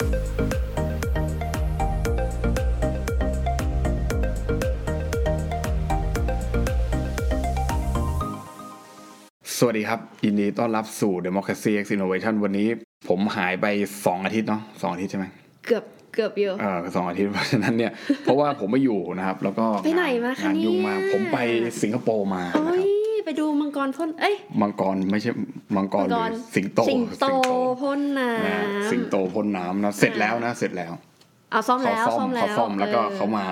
สวัสดีครับ ยินดีต้อนรับสู่ Democracy X Innovation วันนี้ผมหายไป 2 อาทิตย์เนาะสองอาทิตย์ใช่ไหมเกือบเกือบอยู่เออสองอาทิตย์เพราะฉะนั้นเนี่ยเพราะว่าผมไม่อยู่นะครับ แล้วก็ไปไหนมาคะงานยุ่งมากเนี่ยผมไปสิงคโปร์มาโอ้นะครับย ไปดูมังกรพ่นเอ้ยมังกรไม่ใช่มังกรหมัรือสิงโตสิงโตพ่นน้นะสิงโตพ่นน้ำนะเสร็จแล้วนะเสร็จแล้วำเอาซ่อมเขาแล้วซ่อมซ่อมแล้วเขาซ่อมแล้วก็ออเขามา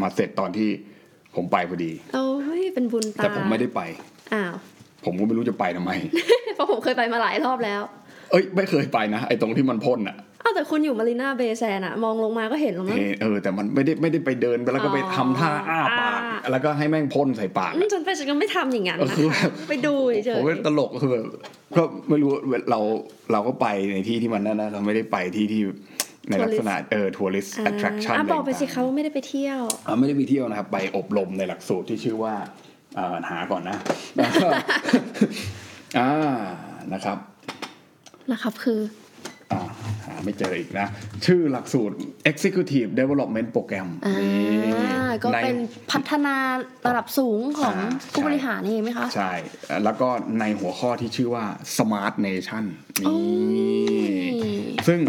มาเสร็จตอนที่ผมไปพอดีโอ้ยเป็นบุญตาแต่ผมไม่ได้ไปอ้าวผมก็ไม่รู้จะไปทำไมเพราะผมเคยไปมาหลายรอบแล้ว เอ้ย ไม่เคยไปนะไอ้ตรงที่มันพ่นอะอ้าวแต่คุณอยู่มารีนาเบย์แซนอะมองลงมาก็เห็นแล้วมั้งเออเออแต่มันไม่ได้ไม่ได้ไปเดินไปแล้วก็ไปอ๋อทำท่าอ้าปากอ่าแล้วก็ให้แม่งพ่นใส่ปากอืมฉันไปฉันก็ไม่ทำอย่างนั้นเออนะคือแบคะบไปดูเฉผมยเป็นตลกคือแบบก็ไม่รู้เราเราก็ไปในที่ที่มันนั่นนะเราไม่ได้ไปที่ที่ในลักษณะเออทัวริสๆต์ attraction อะบอกไปสิต่งๆเขาไม่ได้ไปเที่ยวอ่าไม่ได้ไปเที่ยวนะครับ ไปอบรมในหลักสูตรที่ชื่อว่าอ่าหาก่อนนะอ่านะครับนะครับคืออ่าหา ไม่เจออีกนะ ชื่อหลักสูตร Executive Development Program อ่านี่ก็ในเป็นพัฒนาระดับสูงของอ่าผู้ใช่บริหารนี่เองไหมคะ ใช่ แล้วก็ในหัวข้อที่ชื่อว่า Smart Nation โอ้นี่ยซึ่ง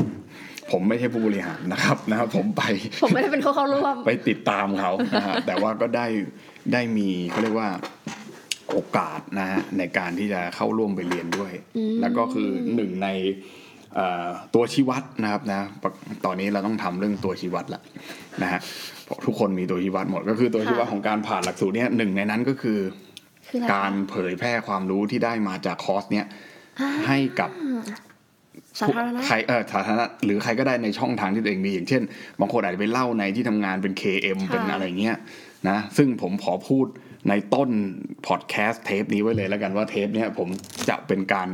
ผมไม่ใช่ผู้บริหารนะครับนะครับผมไป ผมไม่ได้เป็นเขาเข้าร่วม ไปติดตามเขานะฮะแต่ว่าก็ได้ได้มีเขาเรียกว่าโอกาสนะฮะในการที่จะเข้าร่วมไปเรียนด้วยอืมแล้วก็คือหนึ่งในเอ่อ ตัวชี้วัดนะครับนะตอนนี้เราต้องทำเรื่องตัวชี้วัดละนะฮะเพราะทุกคนมีตัวชี้วัดหมดก็คือตัวชี้วัดของการผ่านหลักสูตรเนี้ยหนึ่งในนั้นก็คือคืออะไรการเผยแพร่ความรู้ที่ได้มาจากคอร์สเนี้ยอ่าให้กับสาธารณะใครเออสาธารณะหรือใครก็ได้ในช่องทางที่ตัวเองมีอย่างเช่นบางคนอาจจะไปเล่าในที่ทำงานเป็น KM ค่ะเป็นอะไรเงี้ยนะซึ่งผมขอพูดในต้นพอดแคสต์เทปนี้ไว้เลยแล้วกันว่าเทปเนี้ยผมจะเป็นการ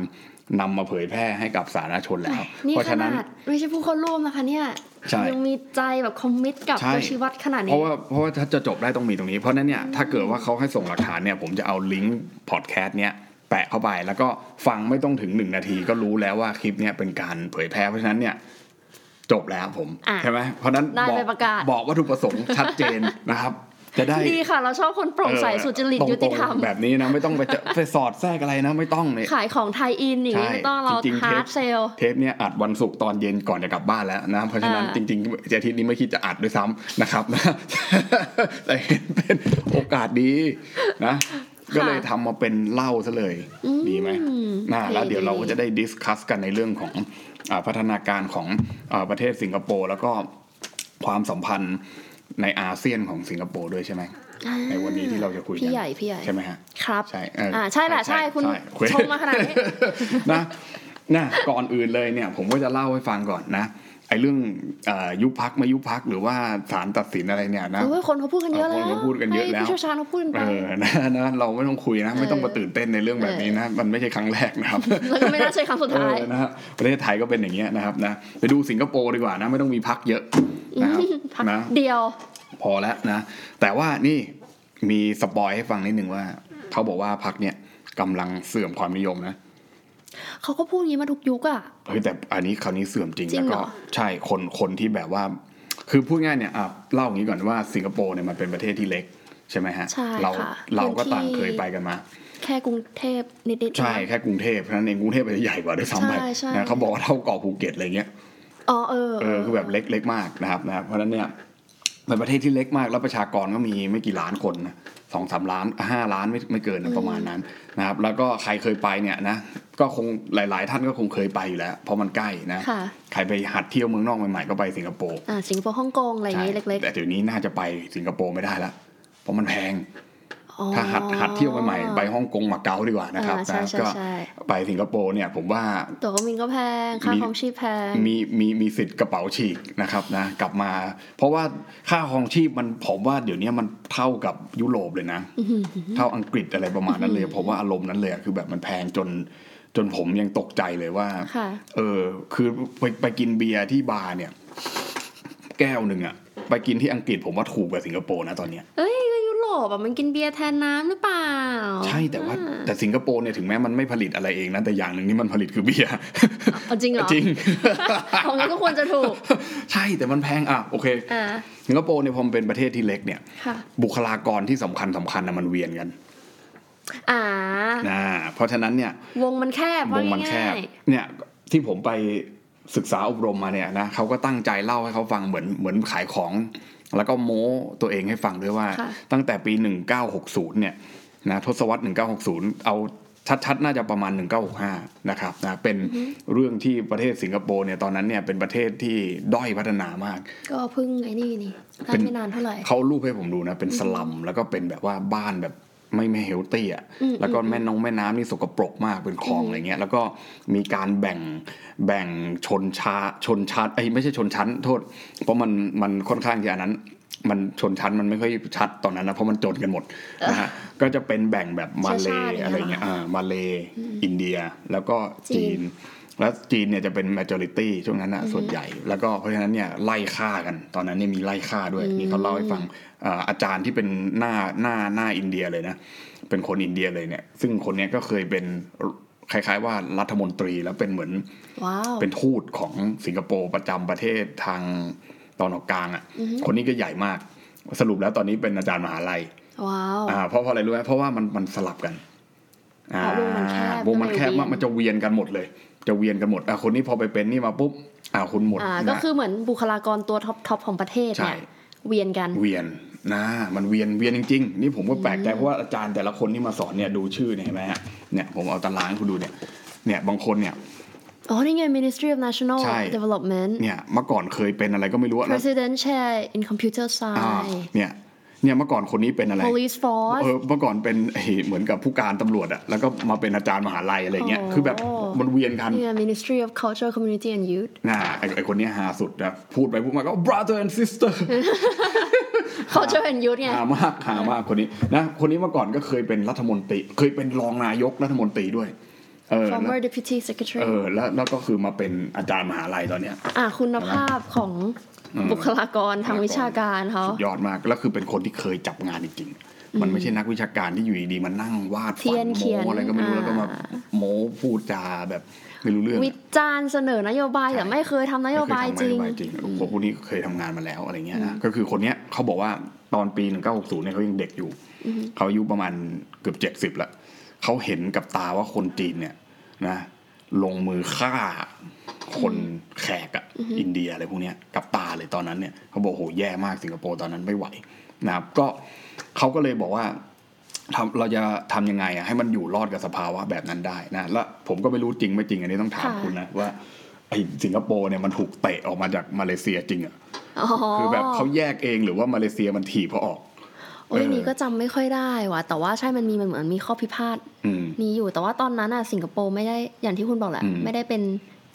นำมาเผยแพร่ให้กับสาธารณชนแล้วนี่เพราะขฉะนั้นนาดไม่ใช่ผู้เข้าร่วมนะคะเนี่ยใช่ยังมีใจแบบคอมมิตกับใช่ตัวชี้วัดขนาดเพนี้ราะว่าเพราะว่าถ้าจะจบได้ต้องมีตรงนี้ เพราะฉะนั้นเนี่ยถ้าเกิดว่าเขาให้ส่งหลักฐานเนี่ยผมจะเอาลิงก์พอดแคสต์เนี้ยแปะเข้าไปแล้วก็ฟังไม่ต้องถึงหนึ่งนาทีก็รู้แล้วว่าคลิปเนี้ยเป็นการเผยแพร่เพราะฉะนั้นเนี่ยจบแล้วผมอะใช่ไหมเพราะฉะนั้นได้บอกไปประกาศบอกวัตถุประสงค์ชัดเจนนะครับ จะได้ดีค่ะ เราชอบคนโปร่งใสเออสุจริตตงๆยุติธรรมแบบนี้นะไม่ต้องไปจะไปสอดแทรกอะไรนะไม่ต้องเนี่ยขายของไทยอินอย่างนี้ใช่ไม่ต้องเราจริงๆฮาร์ดเทปเซลเทปเนี่ยอัดวันศุกร์ตอนเย็นก่อนจะกลับบ้านแล้วนะเพราะฉะนั้นอ่าจริงๆอาทิตย์นี้ไม่คิดจะอัดด้วยซ้ำนะครับนะแต่เห็นเป็นโอกาสดีนะก็เลยทำมาเป็นเล่าซะเลยดีไหมนะแล้วเดี๋ยวเราก็จะได้ดิสคัสกันในเรื่องของอาพัฒนาการของอาประเทศสิงคโปร์แล้วก็ความสัมพันธ์ ในอาเซียนของสิงคโปร์ด้วยใช่ไหมในวันนี้ที่เราจะคุยกันพี่ใหญ่พี่ใหญ่ใช่ไหมฮะครับใช่เอออ่าใช่แหละใช่คุณใช่คุยชมมาขนาดนี้นะนะก่อนอื่นเลยเนี่ย ผมก็จะเล่าให้ฟังก่อนนะ ไอ้เรื่องเออยุบพักไม่ยุบพักหรือว่าศาลตัดสินอะไรเนี่ยนะโอ้ยคนเขาพูดกันเยอะแล้วคนเขาพูดกันเยอะแล้วให้ผู้เชี่ยวชาญเขาพูดกันไปเออนะนะเราไม่ต้องคุยนะ ไม่ต้องมาตื่นเต้นในเรื่องแบบนี้นะ มันไม่ใช่ครั้งแรกนะครับแล้วก็ไม่น่าใช่ครั้งสุดท้ายเออนะฮะประเทศไทยก็เป็นอย่างเงี้ยนะครับนะไปดูสิงคโปร์ดีกว่านะไม่ต้องมีพักเยอะนะครับพักนะเดียว พอแล้วนะ แต่ว่านี่มีสปอยให้ฟังนิดหนึ่งว่าเขาบอกว่าพักเนี่ยกำลังเสื่อมความนิยมนะ เขาก็พูดอย่างนี้มาทุกยุคอะเฮ้ยแต่อันนี้คราวนี้เสื่อมจริงจริแล้งวเหรก็อใช่คนคนที่แบบว่า คือพูดง่ายเนี่ยอะเล่าอย่างนี้ก่อนว่าสิงคโปร์เนี่ยมันเป็นประเทศที่เล็กใช่ไหมฮะใช่เราค่ะเราก็พื้นที่ต่างเคยไปกันมา แค่กรุงเทพนิดๆใช่นะแค่กรุงเทพเพราะฉะนั้นเองกรุงเทพอาจจะใหญ่กว่าด้วยซ้ำไปใช่ใช่นะเขาบอกว่าเท่าเกาะภูเก็ตอะไรเงี้ยอ๋อเออเออคือแบบเล็กเล็กมากนะครับนะครับเพราะฉะนั้นเนี่ยเป็นประเทศที่เล็กมากแล้วประชากรก็มีไม่กี่ล้านคนนะ สองสามล้านห้าล้านไม่ไม่เกินนะประมาณนั้นนะครับ แล้วก็ใครเคยไปเนี่ยนะก็คงหลาย ๆ ท่านก็คงเคยไปอยู่แล้ว เพราะมันใกล้นะค่ะใครไปหัดเที่ยวเมืองนอกใหม่ๆก็ไปสิงคโปร์อ่าสิงคโปร์ฮ่องกงอะไรอย่างนี้เล็กแต่เดี๋ยวนี้น่าจะไปสิงคโปร์ไม่ได้ละเพราะมันแพงๆอ๋อ ถ้าหัดหัดเที่ยวใหม่ๆไปฮ่องกงมาเก๊าดีกว่านะครับอ่าใช่นะใช่ก็ใช่ไปสิงคโปร์เนี่ยผมว่าตั๋วเครื่องบินก็แพงค่ามีครองชีพแพงมีมีมีสิทธิ์กระเป๋าฉีกนะครับนะกลับมา เพราะว่าค่าครองชีพมันผมว่าเดี๋ยวนี้มันเท่ากับยุโรปเลยนะเท่าอังกฤษอะไรประมาณนั้นเลยผมว่าอารมณ์นั้นเลยอะคือแบบมันแพงจนจนผมยังตกใจเลยว่าค่ะเออ คือไปไปกินเบียร์ที่บาร์เนี่ย แก้วหนึ่งอะไปกินที่อังกฤษผมว่าถูกกว่าสิงคโปร์นะตอนเนี้ยเอ้ยก็ยุ โรปอะมันกินเบียร์แทนน้ำหรือเปล่าอใช่แต่ว่าแต่สิงคโปร์เนี่ยถึงแม้มันไม่ผลิตอะไรเองนะแต่อย่างหนึ่งที่มันผลิตคือเบียร์เอาจริงเหรอจริงของนี้ก็ควรจะถูก ใช่แต่มันแพงอะโอเคอ่าสิงคโปร์เนี่ยพอมันเป็นประเทศที่เล็กเนี่ยค่ะบุคลากรที่สำคัญสำคัญนะมันเวียนกันอ่านะเพราะฉะนั้นเนี่ย วงมันแคบวงมันแคบว่าง่ายเนี่ยที่ผมไป ศึกษาอบรมมาเนี่ยนะเขาก็ตั้งใจเล่าให้เขาฟังเหมือนเหมือนขายของ แล้วก็โม้ตัวเองให้ฟังด้วยว่าค่ะตั้งแต่ปี 1960 เนี่ยนะทศวรรษ 1960 เอาชัดๆ น่าจะประมาณ 1965 นะครับนะเป็นเรื่องที่ประเทศสิงคโปร์เนี่ยตอนนั้นเนี่ยเป็นประเทศที่ด้อยพัฒนามากๆก็เพิ่งไอ้นี่นี่ได้เป็นไม่นานเท่าไหร่เขารูปให้ผมดูนะ เป็นสลัมแล้วก็เป็นแบบว่าบ้านแบบ ไม่ไม่เฮลตี้อะอืมแล้วก็แม่น้องแม่น้ำนี่สกปรกมากเป็นคลองอะไรเงี้ย แล้วก็มีการแบ่งแบ่งชนชาชนชั้นไอ้ยไม่ใช่ชนชั้นโทษ เพราะมันมันค่อนข้างจะอันนั้นมันชนชั้นมันไม่ค่อยชัดตอนนั้นนะเพราะมันจนกันหมดนะฮะก็จะเป็นแบ่งแบบมาเลเชื้อชาติอย่างเงี้ยอะไรเงี้ยเหรออ่ามาเลอินเดีย แล้วก็จีจีนน แล้วจีนเนี่ยจะเป็น majority ช่วงนั้นนะส่วนใหญ่ แล้วก็เพราะฉะนั้นเนี่ยไล่ฆ่ากัน ตอนนั้นเนี่ยมีไล่ฆ่าด้วยนี่เขาเล่าให้ฟังเอ่ออาจารย์ที่เป็นหน้าหน้าหน้าอินเดียเลยนะ เป็นคนอินเดียเลยเนี่ย ซึ่งคนเนี้ยก็เคยเป็นคล้ายๆว่ารัฐมนตรีแล้วเป็นเหมือนว้าวเป็นทูตของสิงคโปร์ประจำประเทศทางตอนออกกลางอะ คนนี้ก็ใหญ่มาก สรุปแล้วตอนนี้เป็นอาจารย์มหาลัย ว้าวอ่าเพราะเพราะอะไรรู้ไหมเพราะว่ามันมันสลับกันอ๋อวงมันแคบวงมันแคบก็เลยเวียนมากมันจะเวียนกันหมดเลย จะเวียนกันหมดอะคนนี้พอไปเป็นนี่มาปุ๊บอ่าคุณหมดอ่านะก็คือเหมือนบุคลากรตัวท็อปทอปของประเทศเนี่ยใช่เวียนกันเวียนนะมันเวียนเวียนจริงๆ นี่ผมก็แปลกใจเพราะว่าอาจารย์แต่ละคนที่มาสอนเนี่ยดูชื่อเนี่ยเห็นไหมฮะเนี่ยผมเอาตารางให้คุณดูเนี่ยเนี่ยบางคนเนี่ยอ๋อ นี่ไง Ministry of National ใช่ Development เนี่ยเมื่อก่อนเคยเป็นอะไรก็ไม่รู้อะแล้ว President Chair in Computer อ่า Science เนี่ย เนี่ยเมื่อก่อนคนนี้เป็นอะไร Police Force เออเมื่อก่อนเป็นไอ้เหมือนกับผู้การตำรวจอะแล้วก็มาเป็นอาจารย์มหาลัยอะไรเงี้ยโอ้คือแบบมันเวียนกันนี่ไง Ministry of Culture Community and Youth น่าไอ้ไอ้คนเนี้ยหาสุดนะพูดไปพูดมาก็ brother and sister Culture and Youth ไงหามากหามากคนนี้นะคนนี้เมื่อก่อนก็เคยเป็นรัฐมนตรี เคยเป็นรองนายกรัฐมนตรีด้วยเออแล้ว Former Deputy Secretary เออแล้วแล้วก็คือมาเป็นอาจารย์มหาลัยตอนเนี้ยอ่าคุณภาพของ บุคลากรทางวิชาการเขาสุดยอดมากแล้วคือเป็นคนที่เคยจับงานจริงๆมันไม่ใช่นักวิชาการที่อยู่ดีๆมานั่งวาดเทีฝัยนนเขีโมยนอะไรก็ไม่รู้อ่าแล้วก็มาโม้พูดจาแบบไม่รู้เรื่องวิจารณ์เสนอนโยบายแต่ไม่เคยทำนโยบายจริงไม่เคยทำนโยบายจริงผมคนนี้เคยทำงานมาแล้วอะไรเงี้ยนะก็คือคนเนี้ยเขาบอกว่าตอนปี 1960เนี่ยเขายังเด็กอยู่เขาอายุประมาณเกือบเจ็ดสิบละเขาเห็นกับตาว่าคนจีนเนี่ยนะลงมือฆ่า คนแขกอะอินเดียอะไรพวกเนี้ยกับตาเลยตอนนั้นเนี่ยเขาบอกโหแย่มากสิงคโปร์ตอนนั้นไม่ไหวนะครับ ก็เขาก็เลยบอกว่าทำเราจะทำยังไงอะให้มันอยู่รอดกับสภาวะแบบนั้นได้นะแล้วผมก็ไม่รู้จริงไม่จริงอันนี้ต้องถามค่ะคุณนะว่าไอ้สิงคโปร์เนี่ยมันถูกเตะออกมาจากมาเลเซียจริงอะอ๋อคือแบบเขาแยกเองหรือว่ามาเลเซียมันถีบเขาออกโอ้ยเออนี่ก็จำไม่ค่อยได้ว่ะแต่ว่าใช่มันมีมันเหมือนมีข้อพิพาทอืมนี้อยู่แต่ว่าตอนนั้นอะสิงคโปร์ไม่ได้อย่างที่คุณบอกแหละอืมไม่ได้เป็น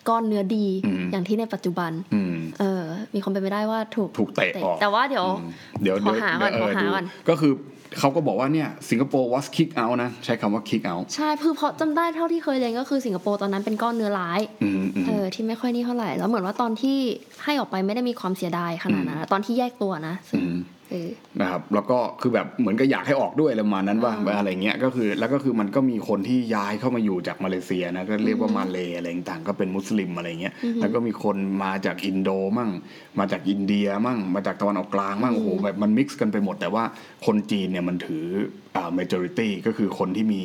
ก้อนเนื้อดีอืมอย่างที่ในปัจจุบันอืมเออ มีความเป็นไปได้ว่าถูกถูกเตะออกแต่ว่าเดี๋ยวอืมเดี๋ยวขอหาก่อนเดี๋ยวขอหาเดูก่อนก็คือเขาก็บอกว่าเนี่ยสิงคโปร์ was kick out นะ ใช้คำว่า kick out ใช่คือเพราะจำได้เท่าที่เคยเรียนก็คือสิงคโปร์ตอนนั้นเป็นก้อนเนื้อร้ายอืมอืมเออที่ไม่ค่อยนี่เท่าไหร่ แล้วเหมือนว่าตอนที่ให้ออกไปไม่ได้มีความเสียดายขนาดนั้นนะตอนที่แยกตัวนะซึ่งอืมเออ นะครับแล้วก็คือแบบเหมือนก็อยากให้ออกด้วยอะไรประมาณนั้นว่าอ่าอะไรเงี้ยก็คือแล้วก็คือมันก็มีคนที่ย้ายเข้ามาอยู่จากมาเลเซียนะก็เรียกว่ามาเลอะไรต่างๆก็เป็นมุสลิมอะไรเงี้ยแล้วก็มีคนมาจากอินโดมั่ง มาจากอินเดียมั่ง มาจากตะวันออกกลางมั่งโอ้โหแบบมันมิกซ์กันไปหมด แต่ว่าคนจีนเนี่ยมันถืออ่า majority ก็คือคนที่มี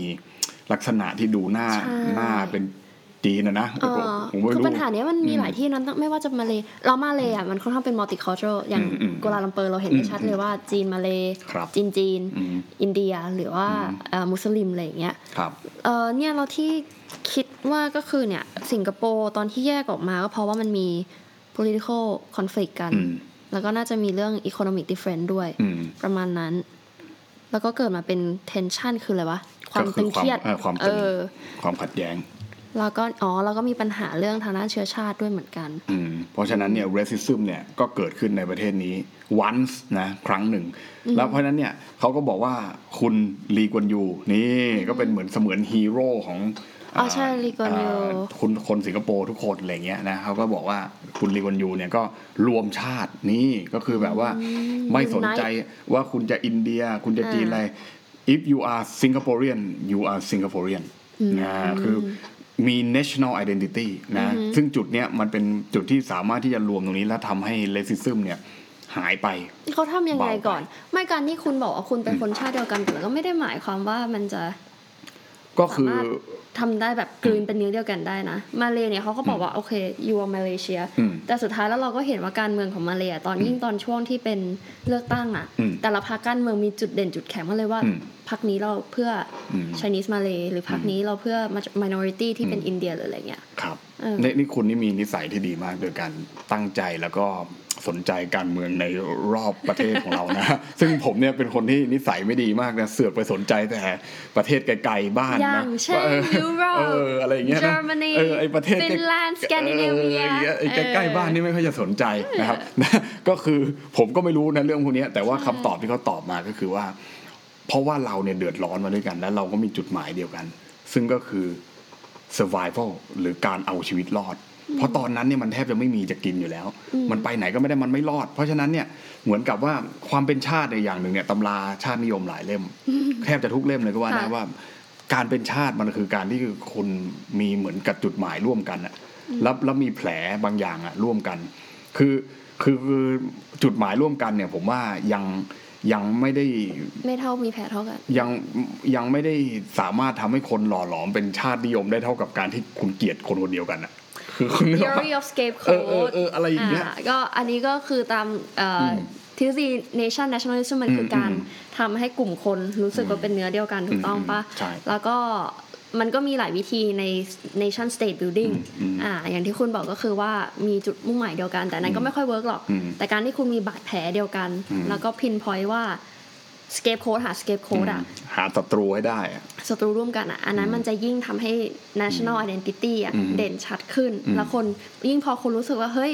ลักษณะที่ดูหน้าใช่หน้าเป็น จีนนะนะเออผมไม่คือรู้ปัญหาเนี้ยมันมีหลายที่นั้นตั้งไม่ว่าจะมาเลยเรามาเลยอะมันค่อนข้างเป็น multicultural อย่างอืมอืมกัวลาลัมเปอร์เราเห็นได้ชัดเลยว่าจีนมาเลยครับจีนจีนอืมอินเดียหรือว่าเอ่อมุสลิมอะไรอย่างเงี้ยครับเออเนี่ยเราที่คิดว่าก็คือเนี่ยสิงคโปร์ตอนที่แยกออกมาก็เพราะว่ามันมี political conflict กันอืมแล้วก็น่าจะมีเรื่อง economic difference ด้วยอืมประมาณนั้น แล้วก็เกิดมาเป็น tension คืออะไรวะความก็ตึงเครียดเอ่อความเอตึงอความขัดแย้ง แล้วก็อ๋อแล้วก็มีปัญหาเรื่องทางด้านเชื้อชาติด้วยเหมือนกันอืมเพราะฉะนั้นเนี่ย racism เนี่ยก็เกิดขึ้นในประเทศนี้ once นะครั้งหนึ่ง แล้วเพราะฉะนั้นเนี่ยเขาก็บอกว่าคุณลีกวนยูนี่ก็เป็นเหมือนเสมือนฮีโร่ของอ๋อใช่ลีกวนยูอ่าคุณคนสิงคโปร์ทุกคนอะไรเงี้ยนะเขาก็บอกว่าคุณลีกวนยูเนี่ยก็รวมชาตินี่ก็คือแบบว่าไม่สนใจว่าคุณจะอินเดีย คุณจะจีนอะไร if you are Singaporean you are Singaporean นะคือ มี national identity นะซึ่งจุดเนี้ยมันเป็นจุดที่สามารถที่จะรวมตรงนี้แล้วทำให้ racism เนี่ยหายไปเขาทำยังไงเบาไปก่อน ไม่การที่คุณบอกว่าคุณเป็นคนชาติเดียวกันแต่ก็ไม่ได้หมายความว่ามันจะ ก็คือสามารถทำได้แบบกลืนเป็นเนื้อเดียวกันได้นะ มาเลเนี่ยเขาก็บอกว่าโอเค you are Malaysia อืมแต่สุดท้ายแล้วเราก็เห็นว่าการเมืองของมาเลย์ตอนยิ่งตอนช่วงที่เป็นเลือกตั้งอะอืมแต่ละพรรคการเมืองมีจุดเด่นจุดแข็งมาเลยว่าอืมพรรคนี้เราเพื่ออม Chinese Malay หรือพรรคนี้เราเพื่อ minority ที่เป็นอินเดียหรืออะไรเงี้ยครับเออ นี่นี่คุณนี่มีนิสัยที่ดีมาก โดยการตั้งใจแล้วก็สนใจการเมืองในรอบประเทศของเรานะ ซึ่งผมเนี่ยเป็นคนที่นิสัยไม่ดีมากนะ เสือกไปสนใจแต่ประเทศไกลๆบ้านอย่านะงเช่นว่าเออยุโรปเอออะไรอย่างเงี้ยนะ Germany เออไอประเทศใกล้ Finland เออ Scandinavia อย่างเงี้ยไอ้ใกล้เออๆบ้านนี่ไม่ค่อยจะสนใจนะครับนะก็คือผมก็ไม่รู้นะเรื่องพวกเนี้ยแต่ว่าคำตอบที่เขาตอบมาก็คือว่า เพราะว่าเราเนี่ยเดือดร้อนมาด้วยกัน แล้วเราก็มีจุดหมายเดียวกัน ซึ่งก็คือ survival หรือการเอาชีวิตรอด เพราะตอนนั้นเนี่ยมันแทบจะไม่มีจะกินอยู่แล้ว มันไปไหนก็ไม่ได้มันไม่รอด เพราะฉะนั้นเนี่ยเหมือนกับว่าความเป็นชาติในยอย่างหนึ่งเนี่ยตำราชาตินิยมหลายเล่ม แทบจะทุกเล่มเลยก็ว่าได้ค่ะว่า การเป็นชาติมันคือการที่คุณมีเหมือนกับจุดหมายร่วมกันอะแล้วแล้วมีแผลบางอย่างอะร่วมกัน คือคือคือจุดหมายร่วมกันเนี่ย ผมว่ายัง ยังไม่ได้ไม่เท่ามีแผลเท่ากันยังยังไม่ได้สามารถทำให้คนหล่อหลอมเป็นชาตินิยมได้เท่ากับการที่คุณเกลียดคนคนเดียวกันอะคือคุณนึกออกปะ theory of เออเออ scapegoat เอออะไรอย่างเงี้ยอ่าก็อันนี้ก็คือตามเอ่ออมทฤษฎี nation nationalism มันคืออมการอืมทำให้กลุ่มคนรู้สึกว่าเป็นเนื้อเดียวกันถูกต้องปะอืมใช่แล้วก็ มันก็มีหลายวิธีใน nation state building อืมอ่าอย่างที่คุณบอกก็คือว่ามีจุดมุ่งหมายเดียวกัน แต่นั้นก็ไม่ค่อยเวิร์กหรอกอืมแต่การที่คุณมีบาดแผลเดียวกันอืมแล้วก็พินพอยว่า scapegoat หา scapegoat อะ หาศัตรูให้ได้อะศัตรูร่วมกันอะ อันนั้นมันจะยิ่งทำให้ national identity อะอืมเด่นชัดขึ้นอืมแล้วคนยิ่งพอคนรู้สึกว่า เฮ้ย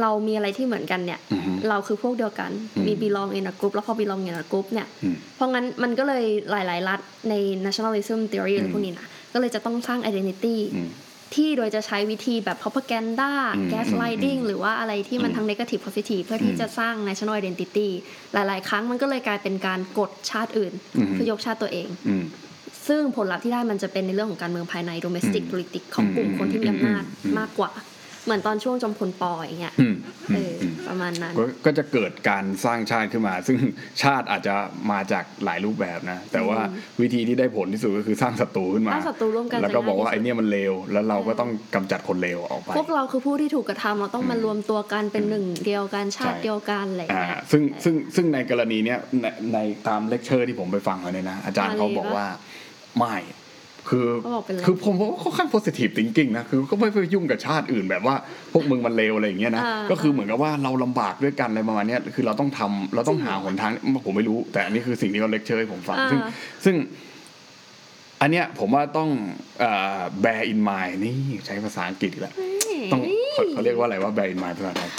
เรามีอะไรที่เหมือนกันเนี่ยอือฮึเราคือพวกเดียวกันอืมมี belong in a group แล้วพอ belong in a group เนี่ยอืมเพราะงั้นมันก็เลยหลาย ๆ รัฐใน nationalism theory อะไรอืมพวกนี้นะก็เลยจะต้องสร้าง identity อืมที่โดยจะใช้วิธีแบบ propaganda อืม gaslighting อืมหรือว่าอะไรที่มันทั้ง negative positive เพื่อที่จะสร้าง national identity หลาย ๆ ครั้งมันก็เลยกลายเป็นการกดชาติอื่นอืมเพื่อยกชาติตัวเองอืมซึ่งผลลัพธ์ที่ได้มันจะเป็นในเรื่องของการเมืองภายใน domestic อืม politics ของกลุ่มคนที่มีอำนาจอืมมากกว่า เหมือนตอนช่วงจอมพลปออย่างเงี้ยอืมเอออประมาณนั้นก็ก็จะเกิดการสร้างชาติขึ้นมา ซึ่งชาติอาจจะมาจากหลายรูปแบบนะ แต่ว่าวิธีที่ได้ผลที่สุดก็คือสร้างศัตรูขึ้นมาสร้างศัตรูร่วมกันแล้วก็บอกว่าจะง่ายที่สุดไอเนี่ยมันเลวแล้วเราก็ต้องกำจัดคนเลวออกไปพวกเราคือผู้ที่ถูกกระทำเราต้องมารวมตัวกันเป็นหนึ่งเดียวกันชาติใช่เดียวกันอะไรอย่างอ่าเงี้ยซึ่งซึ่งซึ่งในกรณีเนี้ยในในตามเลคเชอร์ที่ผมไปฟังมาเนี่ยนะอาจารย์เขาบอกว่าไม่ คือเขาบอกเป็นอะไรคือผมว่าค่อนข้าง positive thinking นะคือก็ไม่ไปยุ่งกับชาติอื่นแบบว่าพวกมึงมันเลวอะไรอย่างเงี้ยนะอ่าก็คือเหมือนกับว่าเราลำบากด้วยกันอะไรประมาณเนี้ยคือเราต้องทำเราต้องหาหนทางผมไม่รู้ แต่อันนี้คือสิ่งที่เขาเลคเชอร์ให้ผมฟังซึ่งอ่าซึ่งอันเนี้ยผมว่าต้องเอ่อ bear in mind นี่ใช้ภาษาอังกฤษอีกแล้วต้องเขาเขาเรียกว่าอะไรว่า bear in mind ภาษาไทย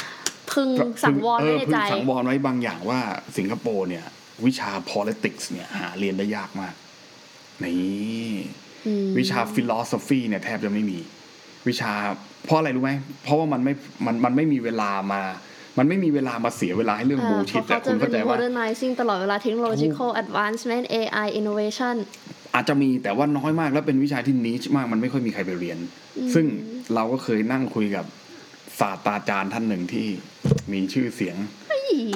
พึงสังวรไว้ในใจเออพึงสังวรไว้บางอย่างว่าสิงคโปร์เนี่ย วิชา politics เนี่ยหาเรียนได้ยากมากนี่อืม วิชา philosophy เนี่ยแทบจะไม่มี วิชา เพราะอะไรรู้ไหมเพราะว่ามันไม่มันมันไม่มีเวลามามันไม่มีเวลามาเสียเวลาให้เรื่องอ่าบูเพชิดราะเขาแต่จะคุณเป็เข้านใจ modernizing ว่าตลอดเวลา technological advancement AI innovation อาจจะมีแต่ว่าน้อยมากแล้วเป็นวิชาที่นิชมากมันไม่ค่อยมีใครไปเรียน ซึ่งเราก็เคยนั่งคุยกับศาสตราจารย์ท่านหนึ่งที่มีชื่อเสียง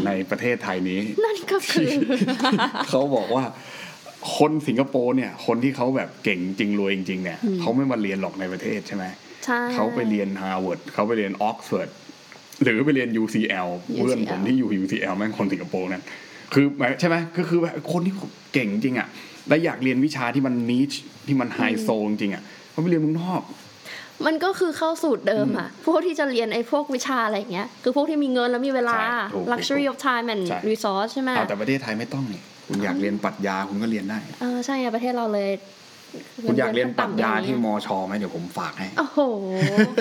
ในประเทศไทยนี้ นั่นก็คือ เขาบอกว่า คนสิงคโปร์เนี่ย คนที่เขาแบบเก่งจริงรวยจริง ๆ เนี่ยเขาไม่มาเรียนหรอกในประเทศใช่ไหมใช่เขาไปเรียนฮาร์วาร์ดเขาไปเรียนออกซฟอร์ดหรือไปเรียน UCL เพื่อนผมที่อยู่ UCL แม่งคนสิงคโปร์นั่นคือหมายใช่ไหมก็คือแบบคนที่เก่งจริงอะและอยากเรียนวิชาที่มันนิชที่มันไฮโซจริงๆอะเขาไปเรียนเมืองนอก มันก็คือเข้าสูตรเดิมอะพวกที่จะเรียนไอ้พวกวิชาอะไรอย่างเงี้ย คือพวกที่มีเงินแล้วมีเวลาใช่ถูก luxury ถูก of time and ใช่ resource ใช่ไหมเอาแต่ประเทศไทยไม่ต้องนี่ คุณอยากเรียนปรัชญาคุณก็เรียนได้เออใช่ไงประเทศเราเลยคุณอยากเรียนปรัชญาที่เงินมเดือนอชอไหมเดี๋ยวผมฝากให้ โอ้โห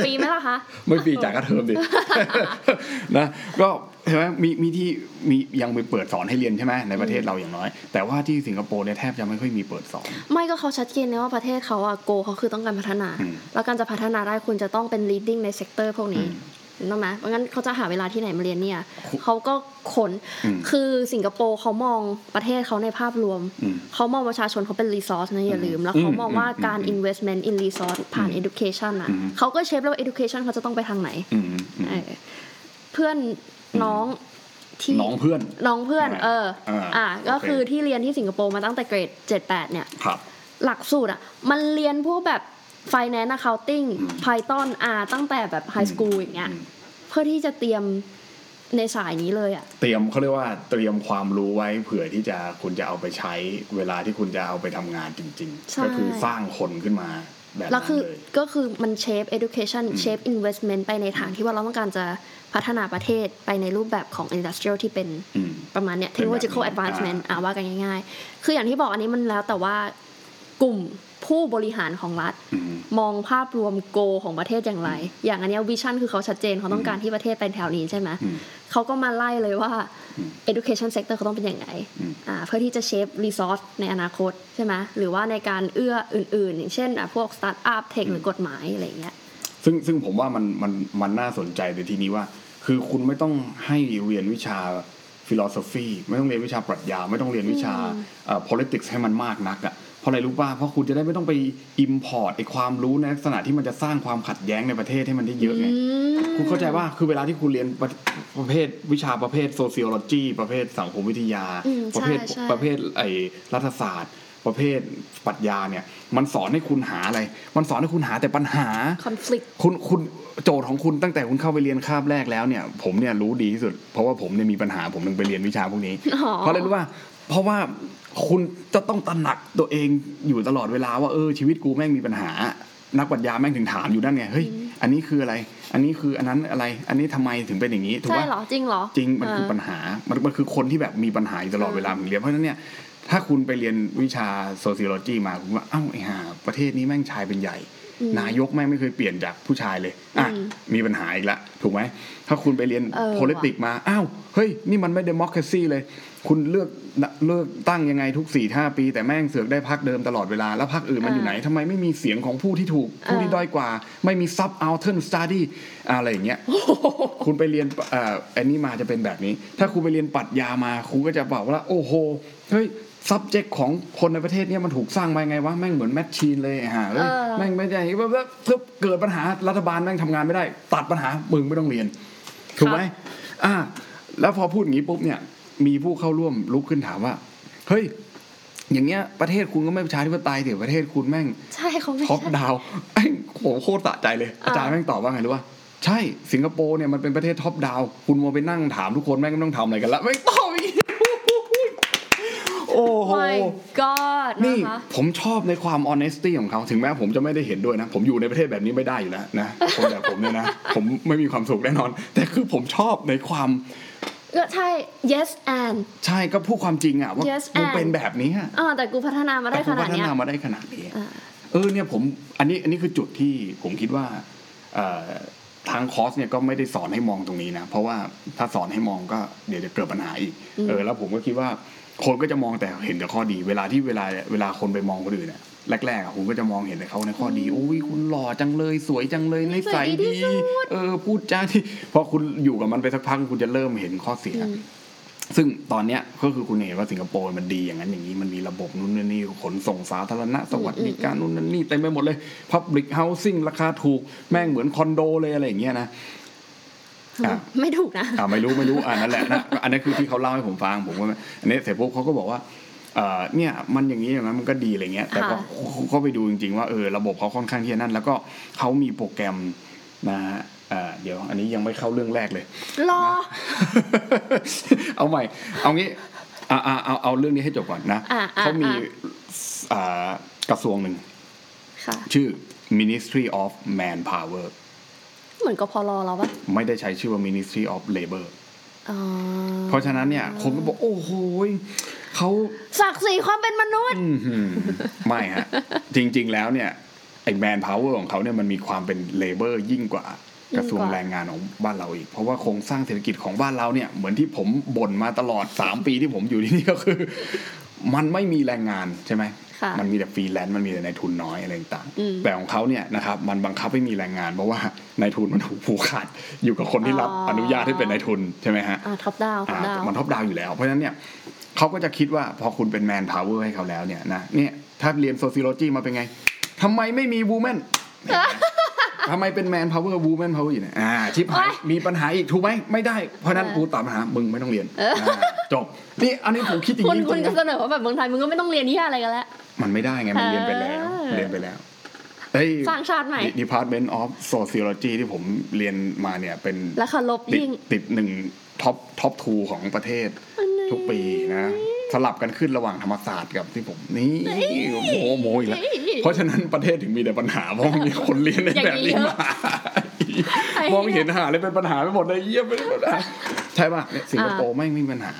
ฟรีไหมล่ะคะ ไม่ฟรีจากกระเทอมดินะก็เห็นไหมมีมีที่มียังมีเปิดสอนให้เรียนใช่ไหมในประเทศเราอย่างน้อย แต่ว่าที่สิงคโปร์เนี่ยแทบจะไม่ค่อยมีเปิดสอน ไม่ก็เขาชัดเจนนะว่าประเทศเขาอะ goal เขาคือต้องการพัฒนาอืมแล้วการจะพัฒนาได้คุณจะต้องเป็น leading ใน sector พวกนี้ อืมเห็นไหมเพราะงั้นเขาจะหาเวลาที่ไหนมาเรียนเนี่ยเขาก็ขนอืมคือสิงคโปร์เขามองประเทศเขาในภาพรวมอืมเขามองประชาชนเขาเป็น resource นะอย่าลืม แล้วอืมเขามองว่าอืมการอืม investment in resource ผ่าน education อะอืมเขาก็ shape แล้วว่า education เขาจะต้องไปทางไหนอืมอืมเออเพื่อนน้องที่น้องเพื่อน น้องเพื่อน เออ อ่าอ่าโอเคก็คือที่เรียนที่สิงคโปร์มาตั้งแต่เกรดเจ็ดแปดเนี่ยครับหลักสูตรอะ มันเรียนพวกแบบ finance accounting python R ตั้งแต่แบบ high school อย่างเงี้ยอืมเพื่อที่จะเตรียมในสายนี้เลยอะเตรียมเขาเรียกว่าเตรียมความรู้ไว้เผื่อที่จะคุณจะเอาไปใช้เวลาที่คุณจะเอาไปทำงานจริงใช่ๆก็คือสร้างคนขึ้นมาแบบแล้วนั้นคือเลยก็คือมันเชฟ education เชฟ investment ไปในทางที่ว่าเราต้องการจะพัฒนาประเทศไปในรูปแบบของ industrial ที่เป็นอืมประมาณเนี้ยเป็นแบบ technological นี้ advancement อ่าอ่าว่ากันง่าย ๆ คืออย่างที่บอกอันนี้มันแล้วแต่ว่ากลุ่ม ผู้บริหารของรัฐอืมมองภาพรวมโกของประเทศอย่างไร อย่างอันเนี้วิชั่นคือเขาชัดเจนเขาต้องการที่ประเทศเป็นแถวนี้ใช่ไหมอืมเขาก็มาไล่เลยว่าอืม education sector เขาต้องเป็นอย่างไรอืมอ่าเพื่อที่จะเชฟ resource ในอนาคตใช่ไหมหรือว่าในการเอื้ออื่น ๆ อย่างเช่นอะพวก startup tech หรือกฎหมายอะไรอย่างเงี้ยซึ่งซึ่งผมว่ามันมันมันน่าสนใจในที่นี้ว่า คือคุณไม่ต้องให้เรียนวิชา philosophy ไม่ต้องเรียนวิชาปรัชญา ไม่ต้องเรียนวิชาเอ่อ politics ให้มันมากนักอะ่ะเพ ราะอะไรรู้ป่ะเพราะคุณจะได้ไม่ต้องไป import ไอความรู้ในลักษณะที่มันจะสร้างความขัดแย้งในประเทศให้มันได้เยอะไงคุณเข้าใจว่าคือเวลาที่คุณเรียนประประเภทวิชาประเภท sociology ประเภทสังคมวิทยาอืมประเภทใช่ใช่ประเภทไอรัฐศาสตร์ ประเภทปรัชญาเนี่ย มันสอนให้คุณหาอะไร มันสอนให้คุณหาแต่ปัญหา conflict คุณคุณโจทย์ของคุณตั้งแต่คุณเข้าไปเรียนคาบแรกแล้วเนี่ย ผมเนี่ยรู้ดีที่สุด เพราะว่าผมเนี่ยมีปัญหาผมถึงไปเรียนวิชาพวกนี้อ๋อเพราะอะไรรู้ว่า เพราะว่าคุณจะต้องตระหนักตัวเองอยู่ตลอดเวลาว่าเออชีวิตกูแม่งมีปัญหา นักปรัชญาแม่งถึงถามอยู่นั่นไงเฮ้ยอันนี้คืออะไร อันนี้คืออันนั้นอะไร อันนี้ทำไมถึงเป็นอย่างนี้ถูกใช่ปะเหรอจริงเหรอจริงมันคือเปัญหามันมันคือคนที่แบบมีปัญหาอยู่ตลอดเวลาเหมือนเรียนเพราะฉะนั้นเนี่ย ถ้าคุณไปเรียนวิชา sociology มาคุณว่าเอ้าไอ้ห่าประเทศนี้แม่งชายเป็นใหญ่ นายกแม่งไม่เคยเปลี่ยนจากผู้ชายเลย อะอืมมีปัญหาอีกแล้วถูกไหม ถ้าคุณไปเรียนเออ politics มาอ้าวเฮ้ย นี่มันไม่ democracy เลย คุณเลือกเลือกตั้งยังไงทุกสี่ห้าปี แต่แม่งเสือกได้พักเดิมตลอดเวลา แล้วพักอื่นมันอยู่ไหนทำไมไม่มีเสียงของผู้ที่ถูก ผู้ที่ด้อยกว่า ไม่มี subaltern study อะไรอย่างเงี้ยคุณไปเรียนเอ่ออันนี้มาจะเป็นแบบนี้ ถ้าคุณไปเรียนปรัชญามาคุณก็จะบอกว่า โอ้โหเฮ้ย subject ของคนในประเทศเนี้มันถูกสร้างมายังไงวะแม่งเหมือน machine เลยฮะเฮ้ยเออแม่งไม่ใช่แบบว่าเพิ่เกิดปัญหารัฐบาลแม่งทำงานไม่ได้ ตัดปัญหามึงไม่ต้องเรียนถูกไหมอ่า แล้วพอพูดอย่างนี้ปุ๊บเนี่ย มีผู้เข้าร่วมลุกขึ้นถามว่า เฮ้ย อย่างเงี้ยประเทศคุณก็ไม่ประชาธิปไตยเดี๋ยวประเทศคุณแม่งใช่เขาไม่ top ใช่ down ไอ้โหโคตรสะใจเลย อาจารย์แม่งตอบว่าไงรู้ป่ะใช่สิงคโปร์เนี่ยมันเป็นประเทศท็อปดาวน์คุณมัวไปนั่งถามทุกคนแม่งไม่ต้องทำอะไรกันละแม่งตอบอีก โอ้โห my god นี่นะคะผมชอบในความ honesty ของเขา ถึงแม้ผมจะไม่ได้เห็นด้วยนะ ผมอยู่ในประเทศแบบนี้ไม่ได้อยู่แล้วนะคนแบบผมเนี่ยนะ ผมไม่มีความสุขแน่นอน แต่คือผมชอบในความก็ใช่ yes and ใช่ก็พูดความจริงอะว่า Yes กู and เป็นแบบนี้อะอ่าแต่กูพัฒนามาได้แต่ขกูนาพัดฒเนี้ยนามาได้ขนาดนี้อ่าเออเนี่ยผมอันนี้อันนี้คือจุดที่ผมคิดว่าเอ่อทางคอร์สเนี่ยก็ไม่ได้สอนให้มองตรงนี้นะ เพราะว่าถ้าสอนให้มองก็เดี๋ยวจะเกิดปัญหาอีกเออแล้วผมก็คิดว่า คนก็จะมองแต่เห็นแต่ข้อดี เวลาที่เวลาเวลาคนไปมองคนอื่นเนี่ยแรกๆอะผมก็จะมองเห็นแต่เขาในข้อดีโอ้ยคุณหล่อจังเลย สวยจังเลยนิสัยนิสัยดีดีที่สุดเออพูดจาที่พอคุณอยู่กับมันไปสักพักคุณจะเริ่มเห็นข้อเสีย ซึ่งตอนเนี้ยก็คือคุณเห็นว่าสิงคโปร์มันดีอย่างนั้นอย่างนี้มันมีระบบนู่นนนนี่ขนส่งสาธารณะสวัสดิการนู่นนั่นนี่เต็มไปหมดเลย Public Housing ราคาถูกแม่งเหมือนคอนโดเลยอะไรอย่างเงี้ยนะอะ ไม่ถูกนะอ่าไม่รู้ไม่รู้อ่านั่นแหละนะอันนั้นคือที่เขาเล่าให้ผมฟังผมว่าอันนี้เสร็จปุ๊บเขาก็บอกว่าเอ่อเนี่ยมันอย่างนี้อย่างนั้นมันก็ดีอะไรเงี้ยแต่ก็ค่ะเขาไปดูจริงๆว่าเออระบบเขาค่อนข้างที่จะนั่น แล้วก็เขามีโปรแกรมนะฮะเอ่อเดี๋ยวอันนี้ยังไม่เข้าเรื่องแรกเลยรอเอาใหม่ เอางี้เอาเอาเอาเอาเรื่องนี้ให้จบก่อนนะอะอะเขามีอะอ่ากระทรวงหนึ่งค่ะชื่อ Ministry of Manpower เหมือนกพลเราปะไม่ได้ใช้ชื่อว่า Ministry of Labor อ๋อเพราะฉะนั้นเนี่ย คนก็บอก โอ้โหยเขาศักดิ์ศรีความเป็นมนุษย์อื้อหือไม่ฮะ จริง ๆ แล้วเนี่ยไอ้ manpower ของเขาเนี่ยมันมีความเป็น labor ยิ่งกว่ากระทรวงยิ่งกว่าแรงงานของบ้านเราอีก เพราะว่าโครงสร้างเศรษฐกิจของบ้านเราเนี่ย เหมือนที่ผมบ่นมาตลอด3ปีที่ผมอยู่ที่นี่ก็คือ มันไม่มีแรงงานใช่ไหมค่ะ มันมีแต่ฟรีแลนซ์มันมีแต่นายทุนน้อยอะไรต่างอืมๆแต่ของเขาเนี่ยนะครับมันบังคับให้มีแรงงานเพราะว่านายทุนมันถูกผูกขาดอยู่กับคนที่รับอ๋อออนุญาตให้เป็นนายทุนใช่ไหมฮะอ่าท็อปดาวท็อปอ่า down มัน top down อยู่แล้ว เพราะฉะนั้นเนี่ยเขาก็จะคิดว่าพอคุณเป็น manpower ให้เขาแล้วเนี่ยนะเนี่ยถ้าเรียน sociology มาเป็นไงทำไมไม่มี woman ทำไมเป็น manpower woman power อยู่เนี่ยอ่าชิปหายมีปัญหาอีกถูกไหมไม่ได้เพราะฉะนั้นกูตอบปัญหามึงไม่ต้องเรียนา จบนี่อันนี้ผมคิดอย่างคุณนี้จคุณริงก็ๆเสนะนอว่าแบบเมืองไทยมึงก็ไม่ต้องเรียนที่อะไรกันแล้วมันไม่ได้ไงมันเรียนไปแล้วเออเรียนไปแล้วเฮ้ยสร้างชาติใหม่ Department of Sociology ที่ผมเรียนมาเนี่ยเป็นและเคารพติดยิ่งติดหนึ่งท็อปท็อปทูของประเทศ ทุกปีนะสลับกันขึ้นระหว่างธรรมศาสตร์กับที่ผมนี่โมโมอีกแล้วเพราะฉะนั้นประเทศถึงมีแต่ปัญหาเพราะมีคนเรียนในแบบนี้มามองไม่เห็นหาเลยเป็นปัญหาไปหมดเลยเยี่ยมไปหมดเลยใช่ป่ะเนี่ยสิงคโปร์ไม่มีปัญหา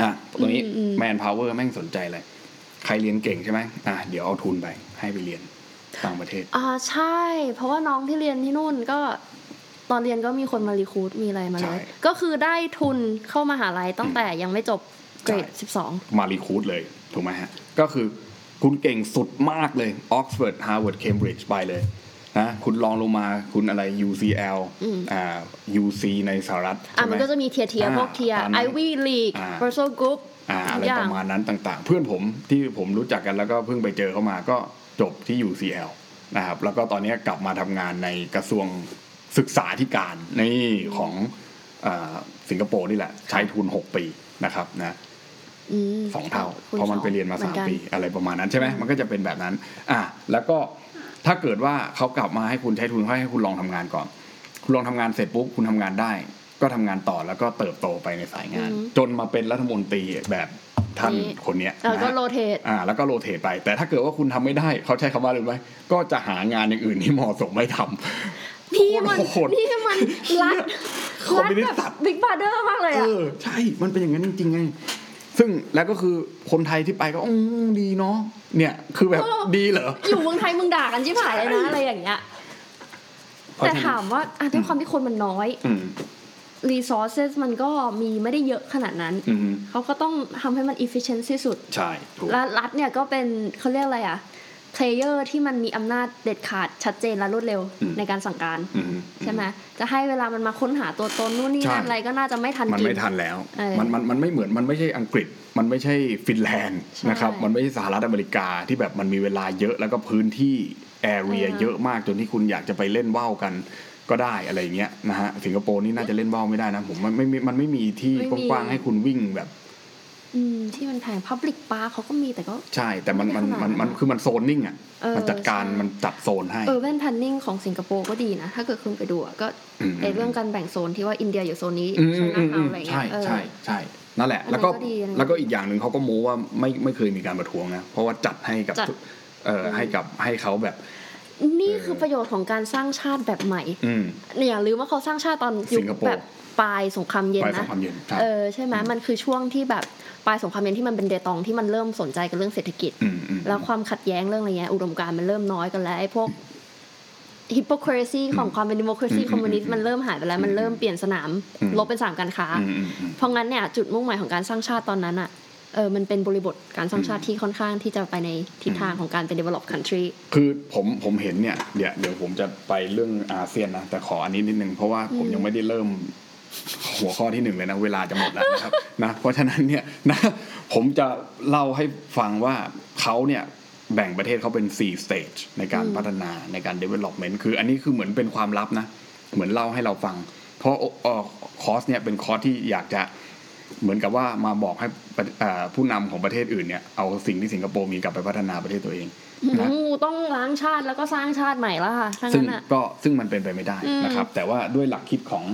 อะตรงนี้ manpower แม่งสนใจเลยใครเรียนเก่งใช่ไหมอะเดี๋ยวเอาทุนไปให้ไปเรียนต่างประเทศอ่าใช่ เพราะว่าน้องที่เรียนที่นู่นก็ ตอนเรียนก็มีคนมา recruit มีอะไรมาเลใช่ยก็คือได้ทุนเข้ามาหาลัยตั้งแต่ยังไม่จบเกรดใช่สิบสองมา recruit เลยถูกไหมฮะ ก็คือคุณเก่งสุดมากเลย Oxford Harvard Cambridge ไปเลยนะคุณลองลงมาคุณอะไร UCL อ่า UC ในสหรัฐอะใช่ไหมันก็จะมีเทียร์เทียร์อ่าพวกเทียร์ตามนั้นไอวี่ลีกอ่าเ u อร์ l กรุ๊ปอ่าทุอะกไรอย่าปงระมาณนั้นต่างๆ เพื่อนผมที่ผมรู้จักกันแล้วก็เพิ่งไปเจอเขามาก็จบที่ UCL นะครับแล้วก็ตอนนี้กลับมาทำงานในกระทรวง ศึกษาธิการนี่ของอาสิงคโปร์นี่แหละ ใช้ทุน6ปีนะครับนะอืมสองเท่าคุณเพราะมันสองไปเรียนมาเหมืสาอมนกันปีอะไรประมาณนั้นใช่ไหมมันก็จะเป็นแบบนั้น อะแล้วก็ถ้าเกิดว่าเขากลับมาให้คุณใช้ทุนให้คุณลองทำงานก่อน คุณลองทำงานเสร็จปุ๊บคุณทำงานได้ ก็ทำงานต่อแล้วก็เติบโตไปในสายงาน จนมาเป็นรัฐมนตรีแบบท่านคนเนี้ยแล้วก็นะโรเทตอ่าแล้วก็โรเตทไป แต่ถ้าเกิดว่าคุณทำไม่ได้ เขาใช้คำว่าอะไรรู้ไหมก็จะหางานอย่างอื่นที่เหมาะสมไม่ทำ พี่มันโคตรโหดนี่มันรัดคอมรัดมิวนิสแบต์บสัตว์บิ๊กบาร์เดอร์มากเลยเออะอใช่มันเป็นอย่างนั้นจริงๆไงซึ่งแล้วก็คือคนไทยที่ไปก็อืมดีเนาะเนี่ย คือแบบดีเหรออยู่เมืองไทยมึงด่ากันชิบหายเลยนะอะไรอย่างเงี้ยแต่ถามว่าอะด้วยความที่คนมันน้อยอืม resources มันก็มีไม่ได้เยอะขนาดนั้นอืมเขาก็ต้องทำให้มัน efficient ที่สุด ใช่ถูกและรัฐเนี่ยก็เป็นเขาเรียกอะไรอะ player ที่มันมีอำนาจเด็ดขาดชัดเจนและรวดเร็วอืมในการสั่งการอืมใช่ไหมจะให้เวลามันมาค้นหาตัวตนนู่นนี่ใช่นั่นอะไรก็น่าจะไม่ทันมันกินไม่ทันแล้วเออมันมันมันไม่เหมือนมันไม่ใช่อังกฤษ มันไม่ใช่ฟินแลนด์ใช่นะครับมันไม่ใช่สหรัฐอเมริกาที่แบบมันมีเวลาเยอะแล้วก็พื้นที่แอเรียเออเยอะมากจนที่คุณอยากจะไปเล่นว่าวกันก็ได้อะไรอย่างเงี้ยนะฮะสิงคโปร์นี่น่าจะเล่นว่าวไม่ได้นะผมมันไม่มีมันไม่มีที่ไม่มีกว้างๆให้คุณวิ่งแบบอืม ที่มันแพง public park เขาก็มีแต่ก็ ใช่ แต่มันมันไม่ขนาดมันนั้นมันคือมันโซนนิ่งอะเออมันจัดการใช่มันจัดโซนให้ urban planning ของสิงคโปร์ก็ดีนะ ถ้าเกิดคุณไปดูอะก็อืมไอเรื่องการแบ่งโซนที่ว่าอินเดียอยู่โซนนี้อืมไชอืน่ามทาอืวมอะไรเงี้ใช่ยเออใช่ใช่นั่นแหละอันนั้นแล้วก็ก็ดีอันนั้นแล้วก็อีกอย่างหนึ่งเขาก็โม้ว่าไม่ไม่เคยมีการประท้วงนะ เพราะว่าจัดให้กับจัดทุกเอ่อให้กับให้เขาแบบ นี่คือประโยชน์ของการสร้างชาติแบบใหม่อืมเนี่ยอย่าลืมว่าเขาสร้างชาติตอนยุคสิงคโปร์แบบ ปลายสงครามเย็นปลายสนะงครามเย็นใช่เออใช่ไหมมันคือช่วงที่แบบปลายสงครามเย็นที่มันเป็นเดตองที่มันเริ่มสนใจกับเรื่องเศรษฐกิจอืมอืมแล้วความขัดแย้งเรื่องอะไรเงี้ยอุดมการณ์มันเริ่มน้อยกันแล้วไอ้พวก hypocrisy ของความเป็น democracy อืม communist มันเริ่มหายไปแล้ว มันเริ่มเปลี่ยนสนามอืมลบเป็นสนามการค้าอืมอืมอืมเพราะงั้นเนี่ยจุดมุ่งหมายของการสร้างชาติตอนนั้นอะเออมันเป็นบริบทการสร้างชาติที่ค่อนข้างที่จะไปในทิศทางของการเป็น develop country คือผมผมเห็นเนี่ยเดี๋ยวเดี๋ยวผมจะไปเรื่องอาเซียนนะแต่ขออันนี้นิดนึงเพราะว่าผมยังไม่ได้เริ่ม หัวข้อที่หนึ่งเลยนะเวลาจะหมดแล้วนะครับนะเพราะฉะนั้นเนี่ยนะผมจะเล่าให้ฟังว่าเขาเนี่ยแบ่งประเทศเขาเป็น 4 stage ในการพัฒนาในการ development คืออันนี้คือเหมือนเป็นความลับนะ เหมือนเล่าให้เราฟัง เพราะเอ่อคอร์สเนี่ยเป็นคอร์สที่อยากจะ เหมือนกับว่ามาบอกให้ประเอ่อผู้นำของประเทศอื่นเนี่ยเอาสิ่งที่สิงคโปร์มีกลับไปพัฒนาประเทศตัวเองนะอืมต้องล้างชาติแล้วก็สร้างชาติใหม่แล้วค่ะทั้งซึ่งนั้นอะก็ซึ่งมันเป็นไปไม่ได้อืมนะครับ แต่ว่าด้วยหลักคิดของ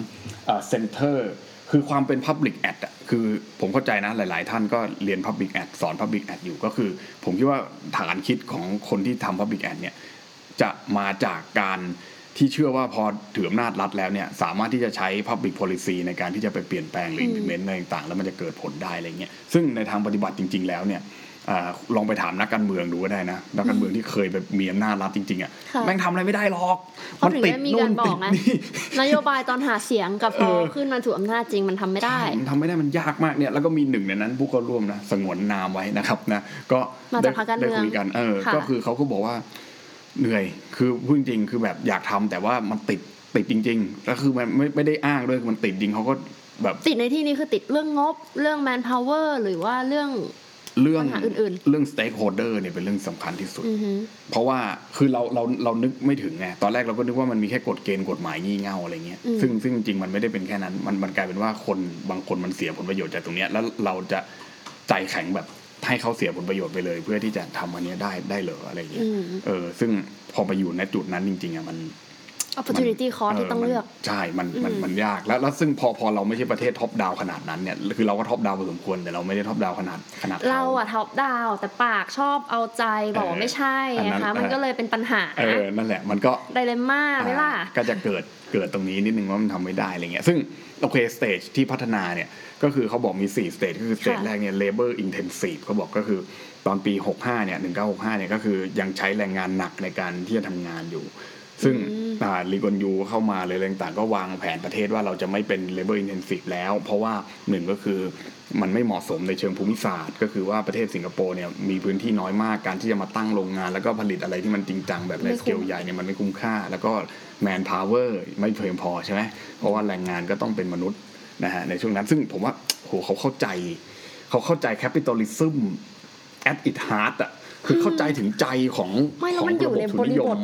center คือความเป็น Public Ad อะคือผมเข้าใจนะหลาย ๆ ท่านก็เรียน Public Ad สอน Public Ad อยู่ก็คือ ผมคิดว่าฐานคิดของคนที่ทำ Public Ad เนี่ยจะมาจากการ ที่เชื่อว่าพอถืออำนาจรัฐแล้วเนี่ยสามารถที่จะใช้ Public Policy ในการที่จะไปเปลี่ยนแปลงหรือ implement อะไรต่างๆ แล้วมันจะเกิดผลได้อะไรเงี้ยซึ่งในทางปฏิบัติจริง ๆ แล้วเนี่ยอาลองไปถามนักการเมืองดูก็ได้นะนักการเมืองที่เคยไปมีอำนาจรัฐจริงๆอะค่ะแม่งทำอะไรไม่ได้หรอกเขาถึงได้มีการบอกติไงดนี่นโยบายตอนหาเสียงกับพอเออขึ้นมาถูกอำนาจจริงมันทำไม่ได้มันทำไม่ได้มันยากมากเนี่ยแล้วก็มีหนึ่งในนั้นผู้เข้าร่วมนะสงวนนามไว้นะครับนะก็มาได้จากพรรคการได้เมืองคุยกันเออค่ะก็คือเขาก็บอกว่า เหนื่อย คือพูดจริงๆคือแบบอยากทำแต่ว่ามันติดติดจริงๆแล้วคือมันไม่ไม่ได้อ้างด้วยมันติดจริงเขาก็แบบติดในที่นี้คือติดเรื่องงบเรื่อง manpower หรือว่าเรื่องเรื่องปัญหาอื่นเรื่อง stakeholder เนี่ยเป็นเรื่องสำคัญที่สุดอือฮึเพราะว่าคือเราเราเรานึกไม่ถึงไงตอนแรกเราก็นึกว่ามันมีแค่กฎเกณฑ์กฎหมายงี่เง่าอะไรเงี้ยอืมซึ่งซึ่งจริงๆมันไม่ได้เป็นแค่นั้น มันมันกลายเป็นว่าคนบางคนมันเสียผลประโยชน์จากตรงเนี้ยแล้วเราจะใจแข็งแบบ ให้เขาเสียผลประโยชน์ไปเลย เพื่อที่จะทำอันเนี้ยได้ได้เหรออะไรเงี้ยอืมเออ ซึ่งพอไปอยู่ในจุดนั้นจริงๆอะมัน opportunity cost ที่ต้องเลือกใช่ มันมันอืมมันยากแล้วแล้วซึ่งพอพอเราไม่ใช่ประเทศ top down ขนาดนั้นเนี่ยคือเราก็ top down พอสมควรแต่เราไม่ได้ top down ขนาดขนาดขเราอะ top down แต่ปากชอบเอาใจบอกว่าไม่ใช่อันนั้นนะคะมันเออก็เลยเป็นปัญหาเออนั่นแหละมันก็ dilemma ไหมล่ะอ่าก็จะเกิดเกิดตรงนี้นิดนึงว่ามันทำไม่ได้อะไรเงี้ยซึ่งโอเค stage ที่พัฒนาเนี่ย ก็คือเขาบอกมี 4 stage ก็คือ stage ค่ะแรกเนี่ย labor intensive เขาบอกก็คือตอนปี 65 เนี่ย 1965 เนี่ยก็คือยังใช้แรงงานหนักในการที่จะทำงานอยู่ ซึ่งอ่าลีกวนยูเข้ามาเลยอะไรต่างๆ ก็วางแผนประเทศว่าเราจะไม่เป็น labor intensive แล้ว เพราะว่าหนึ่งก็คือมันไม่เหมาะสมในเชิงภูมิศาสตร์ ก็คือว่าประเทศสิงคโปร์เนี่ยมีพื้นที่น้อยมากการที่จะมาตั้งโรงงาน แล้วก็ผลิตอะไรที่มันจริงจังแบบในไม่สคุ้มเกลใหญ่เนี่ยมันไม่คุ้มค่า แล้วก็ man power ไม่เพียงพอใช่ไหมเพราะว่าแรงงานก็ต้องเป็นมนุษย์ นะฮะในช่วงนั้นซึ่งผมว่าโหเขาเข้าใจ เขาเข้าใจ capitalism at its heart อะคือเข้าใจถึงใจของไม่แล้ขวองมันอยู่ระบบในทุบนนิริยบทม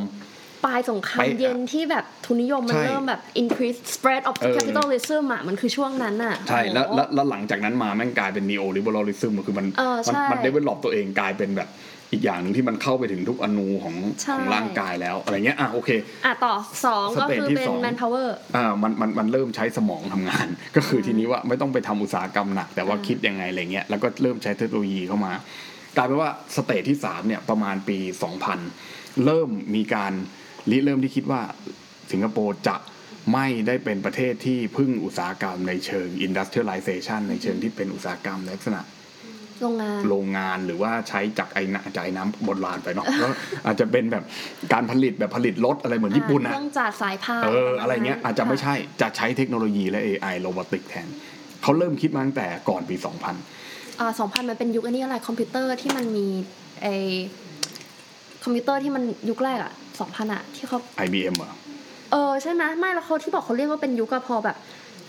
ปลายสงครามไปอะเย็นที่แบบทุนนิยมมันใช่เริ่มแบบ increase spread of เออ capitalism อะมันคือช่วงนั้นอะใช่แล้วโอ้โหแล้วแล้วหลังจากนั้นมาแม่งกลายเป็น neo liberalism คือมันเออมันใช่มัน develop ตัวเองกลายเป็นแบบ อีกอย่างหนึ่งที่มันเข้าไปถึงทุกอณูของใช่ของร่างกายแล้วอะไรเงี้ยอะโอเคอะต่อสองก็ stage คือที่เป็นสอง manpower อ่ามันมันมันเริ่มใช้สมองทำงาน ก็คือทีนี้ว่าไม่ต้องไปทำอุตสาหกรรมหนัก แต่ว่าอ่าคิดยังไงอะไรเงี้ยแล้วก็เริ่มใช้เทคโนโลยีเข้ามากลายเป็นว่า stage ที่สามเนี่ยประมาณปี 2000 เริ่มมีการริเริ่มที่คิดว่าสิงคโปร์จะไม่ได้เป็นประเทศที่พึ่งอุตสาหกรรมในเชิง industrialization ในเชิงที่เป็นอุตสาหกรรมในลักษณะ โรงงานโรงงานหรือว่าใช้จากไอ้น้ำจากไอ้น้ำโบราณไปเนาะแล้วอาจจะเป็นแบบการผลิตแบบผลิตรถอะไรเหมือนญี่ปุ่นเคอะรื่องจักรสายพานเอออะไรเงี้ยอาจจะไม่ใช่จะใช้เทคโนโลยีและ AI robotic แทนเขาเริ่มคิดมาตั้งแต่ก่อนปี 2000อ่าสองพันมันเป็นยุคอันนี้อะไรคอมพิวเตอร์ที่มันมีไอคอมพิวเตอร์ที่มันยุคแรกอะสองพันอะที่เขา IBM เหรอเออใช่ไหมไม่แล้วเขาที่บอกเขาเรียกว่าเป็นยุคอะพอแบบ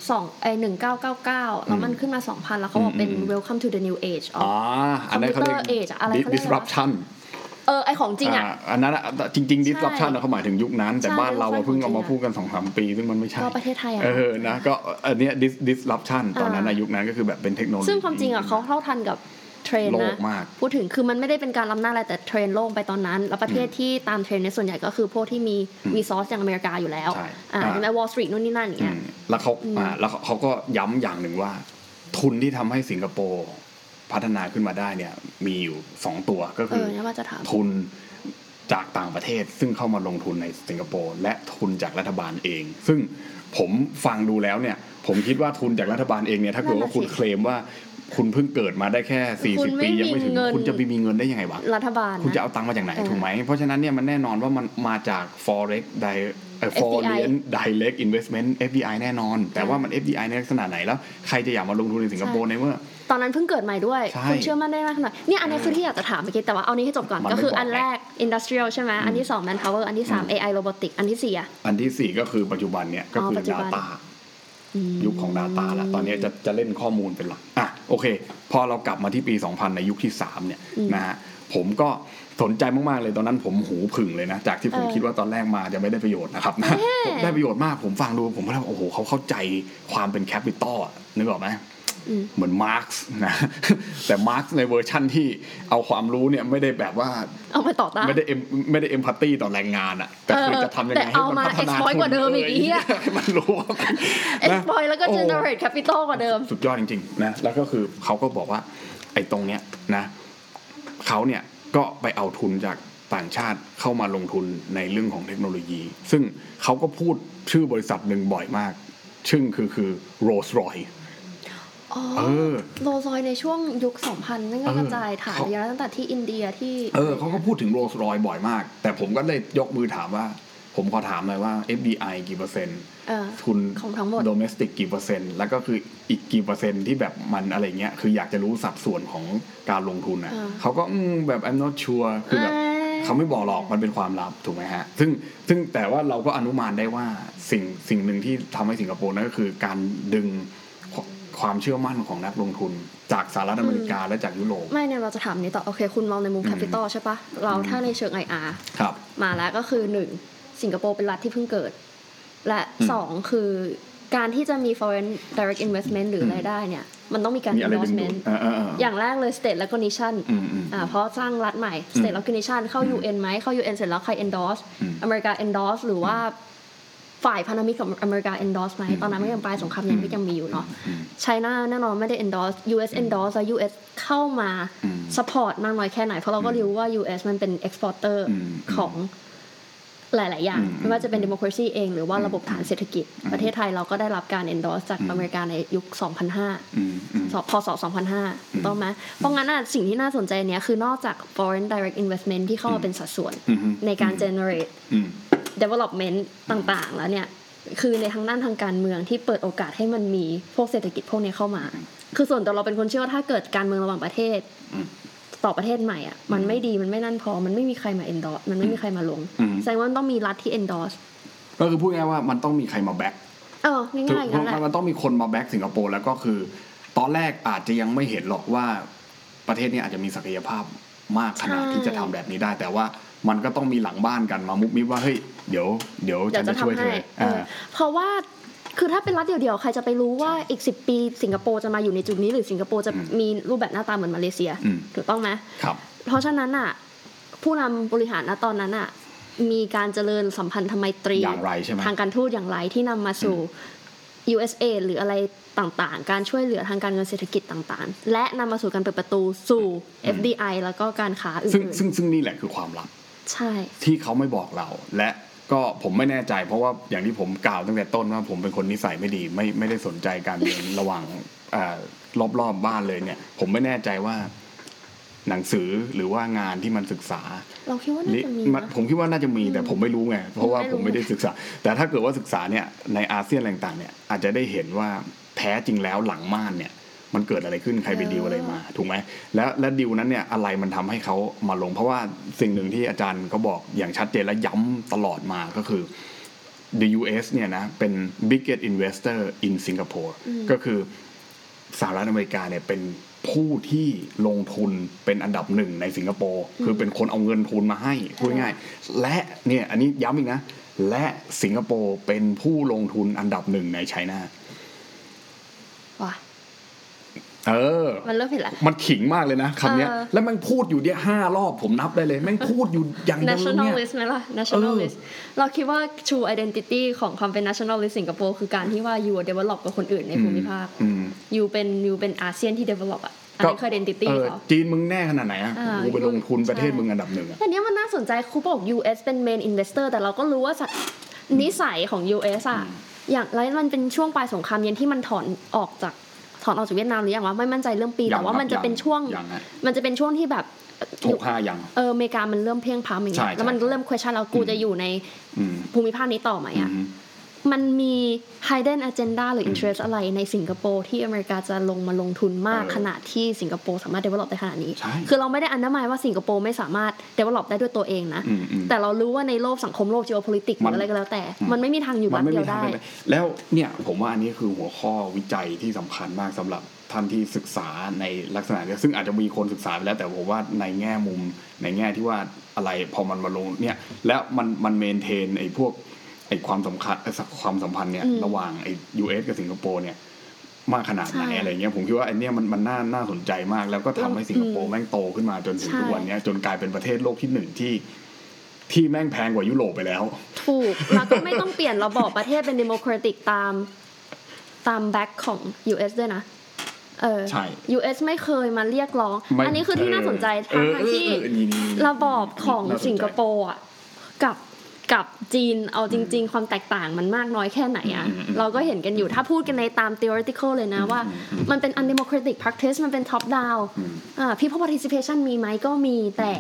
สองไอหนึ่งเก้าเก้าเก้าแล้วมันขึ้นมาสองพันแล้วเขาบอกเป็นอืมอืม welcome to the new age อ๋ออันนั้นเขาเรียก Computer age อะไรเขาเรียกอะไร disruption เออไอของจริงอะอ่าอันนั้นอะจริงๆ disruption อะเขาหมายถึงยุคนั้น แต่ใช่บ้านเราอะเพิ่งเอามาของจริงอะพูดกันสองสามปี ซึ่งมันไม่ใช่ก็ประเทศไทยอะเออนะก็อันเนี้ย dis- disruption ตอนนั้นอ่าอะยุคนั้นก็คือแบบเป็นเทคโนโลยีซึ่งความจริงอะเขาเท่าทันกับ เทรนด์โลนะกมากพูดถึงคือมันไม่ได้เป็นการล้ำหน้าอะไรแต่เทรนด์โลกไปตอนนั้น แล้วประเทศที่ตามเทรนด์ในยส่วนใหญ่ก็คือพวกที่มี resource อย่างอเมริกาอยู่แล้วใช่อ่าอ่าใช่ไหม Wall Street นู่นนี่นั่นอย่างอืเงี้ยมแล้วเขาอ่าแล้วเขาก็ย้ำอย่างหนึ่งว่า ทุนที่ทำให้สิงคโปร์พัฒนาขึ้นมาได้เนี่ย มีอยู่สองตัวก็เอคืออเนี่ยว่าจะถามทุนจากต่างประเทศซึ่งเข้ามาลงทุนในสิงคโปร์และทุนจากรัฐบาลเอง ซึ่งผมฟังดูแล้วเนี่ย ผมคิดว่าทุนจากรัฐบาลเองเนี่ยถ้าเกิดว่าคุณเคลมว่า คุณเพิ่งเกิดมาได้แค่คุณ40ไม่ปียังไม่ถึงมีเงินคุณจะไปมีเงินได้ยังไงวะรัฐบาลคุณจะนะเอาตังค์มาจากไหนเออถูกไหม เพราะฉะนั้นเนี่ยมันแน่นอนว่ามันมาจาก forex di- เอ่อ foreign direct investment FDI แน่นอน แต่ว่ามัน FDI ในลักษณะไหนแล้ว ใครจะอยากมาลงทุนในสิงคโปร์ในเมื่อตอนนั้นเพิ่งเกิดใหม่ด้วยใช่คุณเชื่อมั่นได้มากขนาดเนี่ยอันนี้คือที่อยากจะถามเมื่อกี้แต่ว่าเอานี้ให้จบก่อนมันไม่ก็คือบอกอันแรก industrial ใช่ไหมอันที่สอง manpower อันที่สาม AI robotic อันที่สี่อะอันที่สี่ก็คือปัจจุบันเนี่ยก็อ๋อคือปัจจุบัน Data ยุคของ Data แล้วตอนนี้จะจะเล่นข้อมูลเป็นหลักอะโอเค พอเรากลับมาที่ปี 2000 ในยุคที่ 3 เนี่ยนะฮะผมก็สนใจมากๆเลยตอนนั้นผมหูผึ่งเลยนะ จากที่ผมเออคิดว่าตอนแรกมาจะไม่ได้ประโยชน์นะครับนะผมได้ประโยชน์มากผมฟังดูผมก็เลยโอ้โหเขาเข้าใจความเป็น capital อะนึกออกไหมอืม เหมือนมาร์กส์นะแต่มาร์กส์ในเวอร์ชั่นที่เอาความรู้เนี่ยไม่ได้แบบว่าเอาไปต่อต้านไม่ได้เอ็มไม่ได้เอมพัตตีต่อแรงงานอะแต่คือเออจะทำยังแต่ไงให้มันเอามาพัฒนา exploit กว่าเดิมอีกเเหี้ยให้มันรู้ว่ามันนะ exploit แล้วก็โอ้ generate capital กว่าเดิม สุดยอดจริงๆนะแล้วก็คือเขาก็บอกว่าไอ้ตรงเนี้ยนะเขาเนี่ยก็ไปเอาทุนจากต่างชาติเข้ามาลงทุนในเรื่องของเทคโนโลยี ซึ่งเขาก็พูดชื่อบริษัทหนึ่งบ่อยมาก ซึ่งคือคือโรสร อยอ๋อเออโรลส์รอยในช่วงยุค 2000 นั่นก็เออกระจายฐานเขาเยอะตั้งแต่ที่อินเดียที่ เออเขาก็พูดถึงโรสรอยบ่อยมาก แต่ผมก็เลยยกมือถามว่า ผมขอถามหน่อยว่า FDI กี่เปอร์เซ็นต์เออทุนของทั้งหมดโดเมสติกกี่เปอร์เซ็นต์ แล้วก็คืออีกกี่เปอร์เซ็นต์ที่แบบมันอะไรเงี้ย คืออยากจะรู้สัดส่วนของการลงทุนอะอ่าเขาก็อืมแบบ I'm not sure คือแบบอ่าเขาไม่บอกหรอกมันเป็นความลับถูกไหมฮะ ซึ่งซึ่งแต่ว่าเราก็อนุมานได้ว่าสิ่งสิ่งหนึ่งที่ทำให้สิงคโปร์นั่นก็คือการดึง ความเชื่อมั่นของนักลงทุนจากสหรัฐอเมริกาและจากยุโรปไม่เนี่ยเราจะถามนี้ต่อโอเค คุณมองในมุมแคปิตอลใช่ปะเราถ้าในเชิง IR ครับ มาแล้วก็คือหนึ่งสิงคโปร์เป็นรัฐที่เพิ่งเกิด และอืมสองคือการที่จะมี foreign direct investment หรืออะไรได้เนี่ย มันต้องมีการมีอะไรดึงดูด endorsement เออเออเอออย่างแรกเลย state recognition อืมอืมอ่าเพราะสร้างรัฐใหม่ state recognition เข้า UN ไหมเข้า UN เสร็จแล้วใคร endorse อืมอเมริกา endorse หรือว่า ฝ่ายพันธมิตรของอเมริกา endorse ไหมตอนนั้นไม่ยังปลายสงครามยังไม่ยังมีอยู่เนาะอืมไชน่าแน่นอนไม่ได้ endorse US endorse แล้ว US เข้ามาอืม support มากน้อยแค่ไหน เพราะเราก็รู้ว่า US มันเป็น exporter อืมของหลาย ๆ อย่างอืมไม่ว่าจะเป็น democracy เอง หรือว่าระบบฐานเศรษฐกิจ ประเทศไทยเราก็ได้รับการ endorse จากอเมริกาในยุค 2005อืมอืมสพศ 2005ถูกต้องไหมเพราะงั้นน่ะสิ่งที่น่าสนใจเนี้ยคือนอกจาก foreign direct investment ที่เข้ามาเป็นสัดส่วนอืมในการ generate อืม development ต่างๆ แล้วเนี่ยคือในทางด้านทางการเมืองที่เปิดโอกาสให้มันมีพวกเศรษฐกิจพวกนี้เข้ามา คือส่วนตัวเราเป็นคนเชื่อว่าถ้าเกิดการเมืองระหว่างประเทศอืมต่อประเทศใหม่อะมันไม่ดีมันไม่นั่นพอมันไม่มีใครมา endorse มันไม่มีใครมาลงอืมแสดงว่ามันต้องมีรัฐที่ endorse ก็คือพูดง่ายๆว่ามันต้องมีใครมาแบ็กเออถูกง่ายๆอย่างเพนั้นแหละราะมันต้องมีคนมา back สิงคโปร์แล้วก็คือ ตอนแรกอาจจะยังไม่เห็นหรอกว่าประเทศนี้อาจจะมีศักยภาพมากขนาดใช่ที่จะทำแบบนี้ได้ แต่ว่า มันก็ต้องมีหลังบ้านกันมามุกมิบว่าเฮ้ยเดี๋ยวเดี๋ยวเดี๋ฉัยวนจะจะช่วยทำเธให้อเอออ่าเพราะว่าคือถ้าเป็นรัฐเดียวๆ ใครจะไปรู้ว่าอีกสิปีสิงคโปร์จะมาอยู่ในจุดนี้หรือสิงคโปร์จะอืมมีรูปแบบหน้าตาเหมือนมาเลเซียอืมถูกต้องไหมครับ เพราะฉะนั้นอะผู้นำบริหารณตอนนั้นอะมีการเจริญสัมพันธไมตรีอย่างไรใช่ไหมทางการทูตอย่างไรที่นำมาสู่ USA หรืออะไรต่างๆ การช่วยเหลือทางการเงินเศรษฐกิจต่างๆ และนำมาสู่การเปิดประตูสู่ FDI แล้วก็การค้าอื่ซึ่งนซึ่งซึ่งนี่แหละคือความลับๆ ใช่ ที่เขาไม่บอกเรา และก็ผมไม่แน่ใจ เพราะว่าอย่างที่ผมกล่าวตั้งแต่ต้นว่าผมเป็นคนนิสัยไม่ดี ไม่ไม่ได้สนใจการเมืองระหว่างรอบรอบๆบ้านเลยเนี่ย ผมไม่แน่ใจว่า หนังสือหรือว่างานที่มันศึกษา เราคิดว่าน่าจะมีมันนะผมคิดว่าน่าจะมีแต่ผมไม่รู้ไงเพราะว่าไม่รู้ผมไม่ได้ศึกษา แต่ถ้าเกิดว่าศึกษาเนี่ยในอาเซียนอะไรต่างๆเนี่ยอาจจะได้เห็นว่าแท้จริงแล้วหลังม่านเนี่ย มันเกิดอะไรขึ้นใครไปดีลอะไรมาถูกไหมแล้วและดีลนั้นเนี่ยอะไรมันทำให้เขามาลง เพราะว่าสิ่งหนึ่งที่อาจารย์เขาบอกอย่างชัดเจนและย้ำตลอดมาก็คือ the US เนี่ยนะเป็น biggest investor in Singapore ก็คือสหรัฐอเมริกาเนี่ยเป็นผู้ที่ลงทุนเป็นอันดับหนึ่งในสิงคโปร์คือเป็นคนเอาเงินทุนมาให้พูดง่ายๆและเนี่ยอันนี้ย้ำอีกนะ และสิงคโปร์เป็นผู้ลงทุนอันดับหนึ่งในไชน่า ว่ะ เออ มันเริ่มเห็นแล้ว มันขิงมากเลยนะคำเนี้ยเออแล้วแมันพูดอยู่เนี่ยห้ารอบผมนับได้เลย แม่งพูดอยู่อย่างเดิมเนี่ย nationalist ไหมล่ะ nationalist เราคิดว่า true identity ของความเป็น nationalist สิงคโปร์คือการที่ว่า you are develop กับคนอื่นในภูมิภาคอืม you เป็น you เป็นอาเซียนที่ develop อะอันนี้คือ identity เออเขาจีนมึงแน่ขนาดไหนอะอ่ากูไปลงทุนประเทศใช่มึงอันดับหนึ่งอะแต่เนี้ยมันน่าสนใจครูบอก US เป็น main investor แต่เราก็รู้ว่าสัตว์นิสัยของ US อะอย่างไรมันเป็นช่วงปลายสงครามเย็นที่มันถอนออกจากถ อนออกจากเวียดนามหรือยังวะไม่มั่นใจเรื่องปียังแต่ว่าครับมันจะเป็นยังช่วงยังฮะมันจะเป็นช่วงที่แบบหกห้ายังเอออเมริกามันเริ่มเพลียงพล้ำอย่างเงี้ใช่ยแล้วมันใช่เริ่ม question แล้วกูจะอยู่ในอืมภูมิภาคนี้ต่อไหมอือะ มมันมี hidden agenda หรือ interest อะไรในสิงคโปร์ที่อเมริกาจะลงมาลงทุนมากเออขนาดที่สิงคโปร์สามารถ develop ได้ขนาดนี้ใช่คือเราไม่ได้อันนั้นหมายว่าสิงคโปร์ไม่สามารถ develop ได้ด้วยตัวเองนะอืมอืมแต่เรารู้ว่าในโลกสังคมโลก geopolitics หมัรืนออะไรก็แล้วแต่อืมมันไม่มีทางอยู่มัรัฐไม่เดีมียวทางได้เป็นไปแล้วเนี่ยผมว่าอันนี้คือหัวข้อวิจัยที่สำคัญมากสำหรับท่านที่ศึกษาในลักษณะนี้ซึ่งอาจจะมีคนศึกษาไปแล้วแต่ผมว่าในแง่มุมในแง่ที่ว่าอะไรพอมันมาลงเนี่ยแล้วมันมันเมนเทนไอ้พวก ไอ้ความสำคัญเอ่อความสัมพันธ์เนี่ยอืมระหว่างไอ้ US กับสิงคโปร์เนี่ย มากขนาดไหนใช่อะไรเงี้ยผมคิดว่าไอ้เนี่ยมันมันน่าน่าสนใจมาก แล้วก็ทำให้สิงคโปร์แม่งโตขึ้นมาจนถึงใช่ทุกวันเนี้ยจนกลายเป็นประเทศโลกที่หนึ่งที่ที่แม่งแพงกว่ายุโรปไปแล้ว ถูก แล้วก็ไม่ต้องเปลี่ยนระบอบประเทศเป็น democratic ตามตามแบ็คของ US ด้วยนะเออใช่ US ไม่เคยมาเรียกร้องไม่อันนี้คือที่น่าสนใจเออทั้งๆที่เออเออนี่นี่นี่ระบอบของน่าสนใจสิงคโปร์อะกับ กับจีนเอาจริง ๆ ความแตกต่างมันมากน้อยแค่ไหนอะอืมอืมเราก็เห็นกันอยู่ถ้าพูดกันในตาม theoretical เลยนะว่า มันเป็น undemocratic practice มันเป็น top down อืมอ่า people participation มีไหมก็มีแต่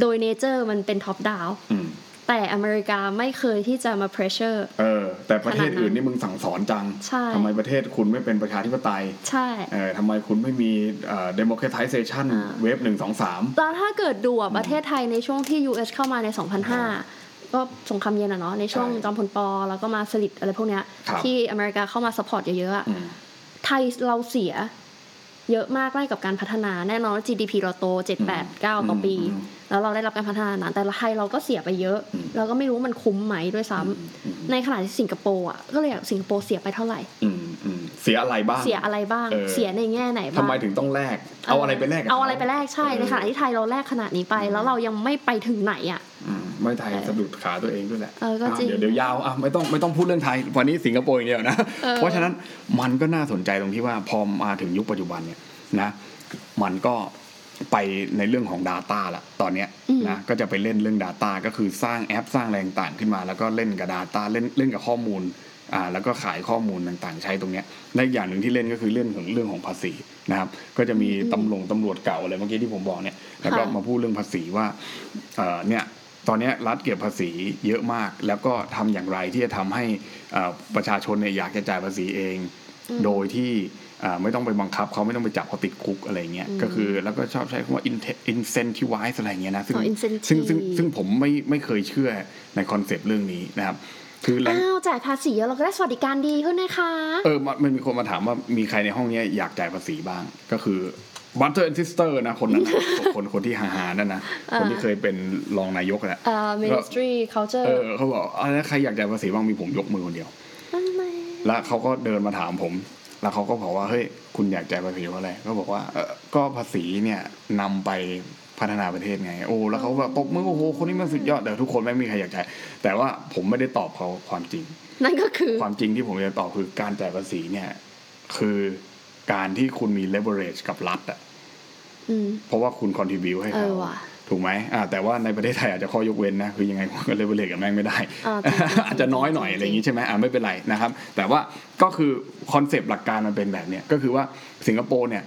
โดย nature มันเป็น top down อืมแต่อเมริกาไม่เคยที่จะมา pressure เออ แต่ประเทศขนาดนั้นอื่นนี่มึงสั่งสอนจังใช่ทำไมประเทศคุณไม่เป็นประชาธิปไตย ใช่เออทำไมคุณไม่มีเอ่อ democratization อ่าเวฟหนึ่งสองสามแล้วถ้าเกิดดูอะประเทศไทยในช่วงที่ US เข้ามาใน 2005 ก็สงครามเย็นอะเนาะในช่วงใช่จอมพลปอแล้วก็มาสลิดอะไรพวกเนี้ยครับที่อเมริกาเข้ามา support เยอะๆอะอืมไทยเราเสีย เยอะมากใกล้กับการพัฒนาแน่นอนว่า GDP เราโต 7 8 9 ต่อปีอืมแล้วเราได้รับการพัฒนานั้นแต่ไทยเราก็เสียไปเยอะอืมเราก็ไม่รู้ว่ามันคุ้มไหมด้วยซ้ำอืมในขณะที่สิงคโปร์อะก็เลยอยากสิงคโปร์เสียไปเท่าไหร่อืมอืมเสียอะไรบ้าง เสียอะไรบ้างเออเสียในแง่ไหนทำบ้างไมถึงต้องแลก เอาอะไรไปแลกกับเอาอะไรไปแลกใช่เออในขณะที่ไทยเราแลกขนาดนี้ไป แล้วเรายังไม่ไปถึงไหนอะอืม ไม่ไทยสะดุดขาตัวเองด้วยแหละเออก็จริงอะเดี๋ยวเดี๋ยวยาวอะไม่ต้องไม่ต้องพูดเรื่องไทยวันนี้สิงคโปร์อย่างเดียวนะเออเพราะฉะนั้นมันก็น่าสนใจตรงที่ว่าพอมาถึงยุคปัจจุบันเนี่ยนะมันก็ไปในเรื่องของ Data ละตอนเนี้ยนะก็จะไปเล่นเรื่อง Data ก็คือสร้างแอปสร้างแรงต่างขึ้นมา แล้วก็เล่นกับ Data เล่นเล่นกับข้อมูลอ่าแล้วก็ขายข้อมูลต่างๆ ใช้ตรงเนี้ยและอีกอย่างหนึ่งที่เล่นก็คือเรื่องของเรื่องของภาษีนะครับก็จะมีตำรวจตำรวจเก่าอะไรเมื่อกี้ที่ผมบอกเนี่ยแล้วก็ค่ะมาพูดเรื่องภาษีว่าเอ่อเนี่ย ตอนเนี้ยรัฐเก็บภาษีเยอะมาก แล้วก็ทำอย่างไรที่จะทำให้เอ่อประชาชนเนี่ยอยากจะจ่ายภาษีเอง โดยที่เอ่อไม่ต้องไปบังคับเขาไม่ต้องไปจับเขาติดคุกอะไรเงี้ยก็คือแล้วก็ชอบใช้คำว่า inte- incentivize อะไรเงี้ยนะซึ่งอ๋อ incentive ซึ่งซึ่งซึ่งผมไม่ไม่เคยเชื่อในคอนเซปต์เรื่องนี้นะครับคือแรงอ้าวจ่ายภาษีแล้วเราก็ได้สวัสดิการดีขึ้นนะคะ เออมันมันมีคนมาถามว่ามีใครในห้องเนี้ยอยากจ่ายภาษีบ้าง ก็คือ butter and sister นะคนนั้นนะคนคนที่หาๆนั่นนะคนที่เคยเป็นรองนายกแหละเอ่อ ministry culture เออเขาบอกอะไรนะใครอยากจ่ายภาษีบ้างมีผมยกมือคนเดียวนั่นแหละแล้วเขาก็เดินมาถามผม แล้วเขาก็บอกว่าเฮ้ยคุณอยากจ่ายภาษีเพราะอะไรก็บอกว่าเออก็ภาษีเนี่ยนำไปพัฒนาประเทศไง โอ้แล้วเขาแบบตบมือโอ้โหคนนี้มันสุดยอดแต่ทุกคนไม่มีใครอยากจ่ายแต่ว่าผมไม่ได้ตอบเขาความจริง นั่นก็คือความจริงที่ผมจะตอบคือการจ่ายภาษีเนี่ย คือ การที่คุณมี leverage กับรัฐอะอืมเพราะว่าคุณ contribu ให้เอเขาอว่ะถูกไหมอ่าแต่ว่าในประเทศไทยอาจจะข้อยกเว้นนะคือยังไงคุณก็ leverage กับแม่งไม่ได้อ่าจริงๆอาจจะน้อยหน่อยอะไรอย่างนี้ใช่ไหมอ่าไม่เป็นไรนะครับ แต่ว่าก็คือคอนเซปต์หลักการมันเป็นแบบเนี้ยก็คือว่าสิงคโปร์เนี่ย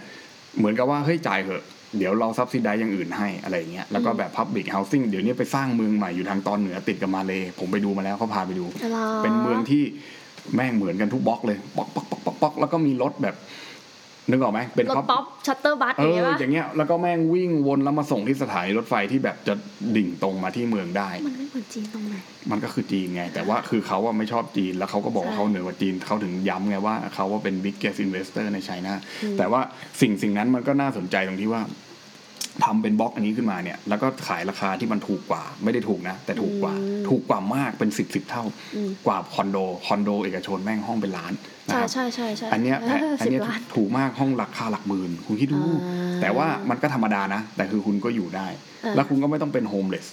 เหมือนกับว่าเฮ้ยจ่ายเหอะเดี๋ยวเราซับซิได้อย่างอื่นให้อะไรอย่างเงี้ยแล้วก็แบบ Public Housing เดี๋ยวนี้ไปสร้างเมืองใหม่อยู่ทางตอนเหนือติดกับมาเลยผมไปดูมาแล้วเขาพาไปดูเหรอเป็นเมืองที่แม่งเหมือนกันทุกบล็อกเลยบล็อกบล็อกบล็อกบล็อกบล็อกแล้วก็มีรถแบบ นึกออกไหมเป็นรถครับป๊อป shuttle bus เออย่างเงี้ยอปะอย่างเงี้ยแล้วก็แม่งวิ่งวนแล้วมาส่งที่สถานีรถไฟที่แบบจะดิ่งตรงมาที่เมืองได้ มันไม่เหมือนจีนตรงไหนมันก็คือจีนไง แต่ว่าคือเขาว่าไม่ชอบจีนแล้วเขาก็บอกว่าใช่เขาเหนือกว่าจีนเขาถึงย้ำไงว่าเขาว่าเป็น biggest investor ใน China แต่ว่าสิ่งสิ่งนั้นมันก็น่าสนใจตรงที่ว่า ทำเป็นบล็อกอันนี้ขึ้นมาเนี่ยแล้วก็ขายราคาที่มันถูกกว่า ไม่ได้ถูกนะ แต่ถูกกว่าถูกกว่ามากเป็นสิบสิบเท่ากว่าคอนโดคอนโดเอกชนแม่งห้องเป็นล้านนะใช่ครับใช่ใช่ใช่อันเนี้ยแพะอันสิบเนี้ยล้านถูกมากห้องราคาหลักหมื่นคุณคิดดูอ่าแต่ว่ามันก็ธรรมดานะ แต่คือคุณก็อยู่ได้อ่าแล้วคุณก็ไม่ต้องเป็น homeless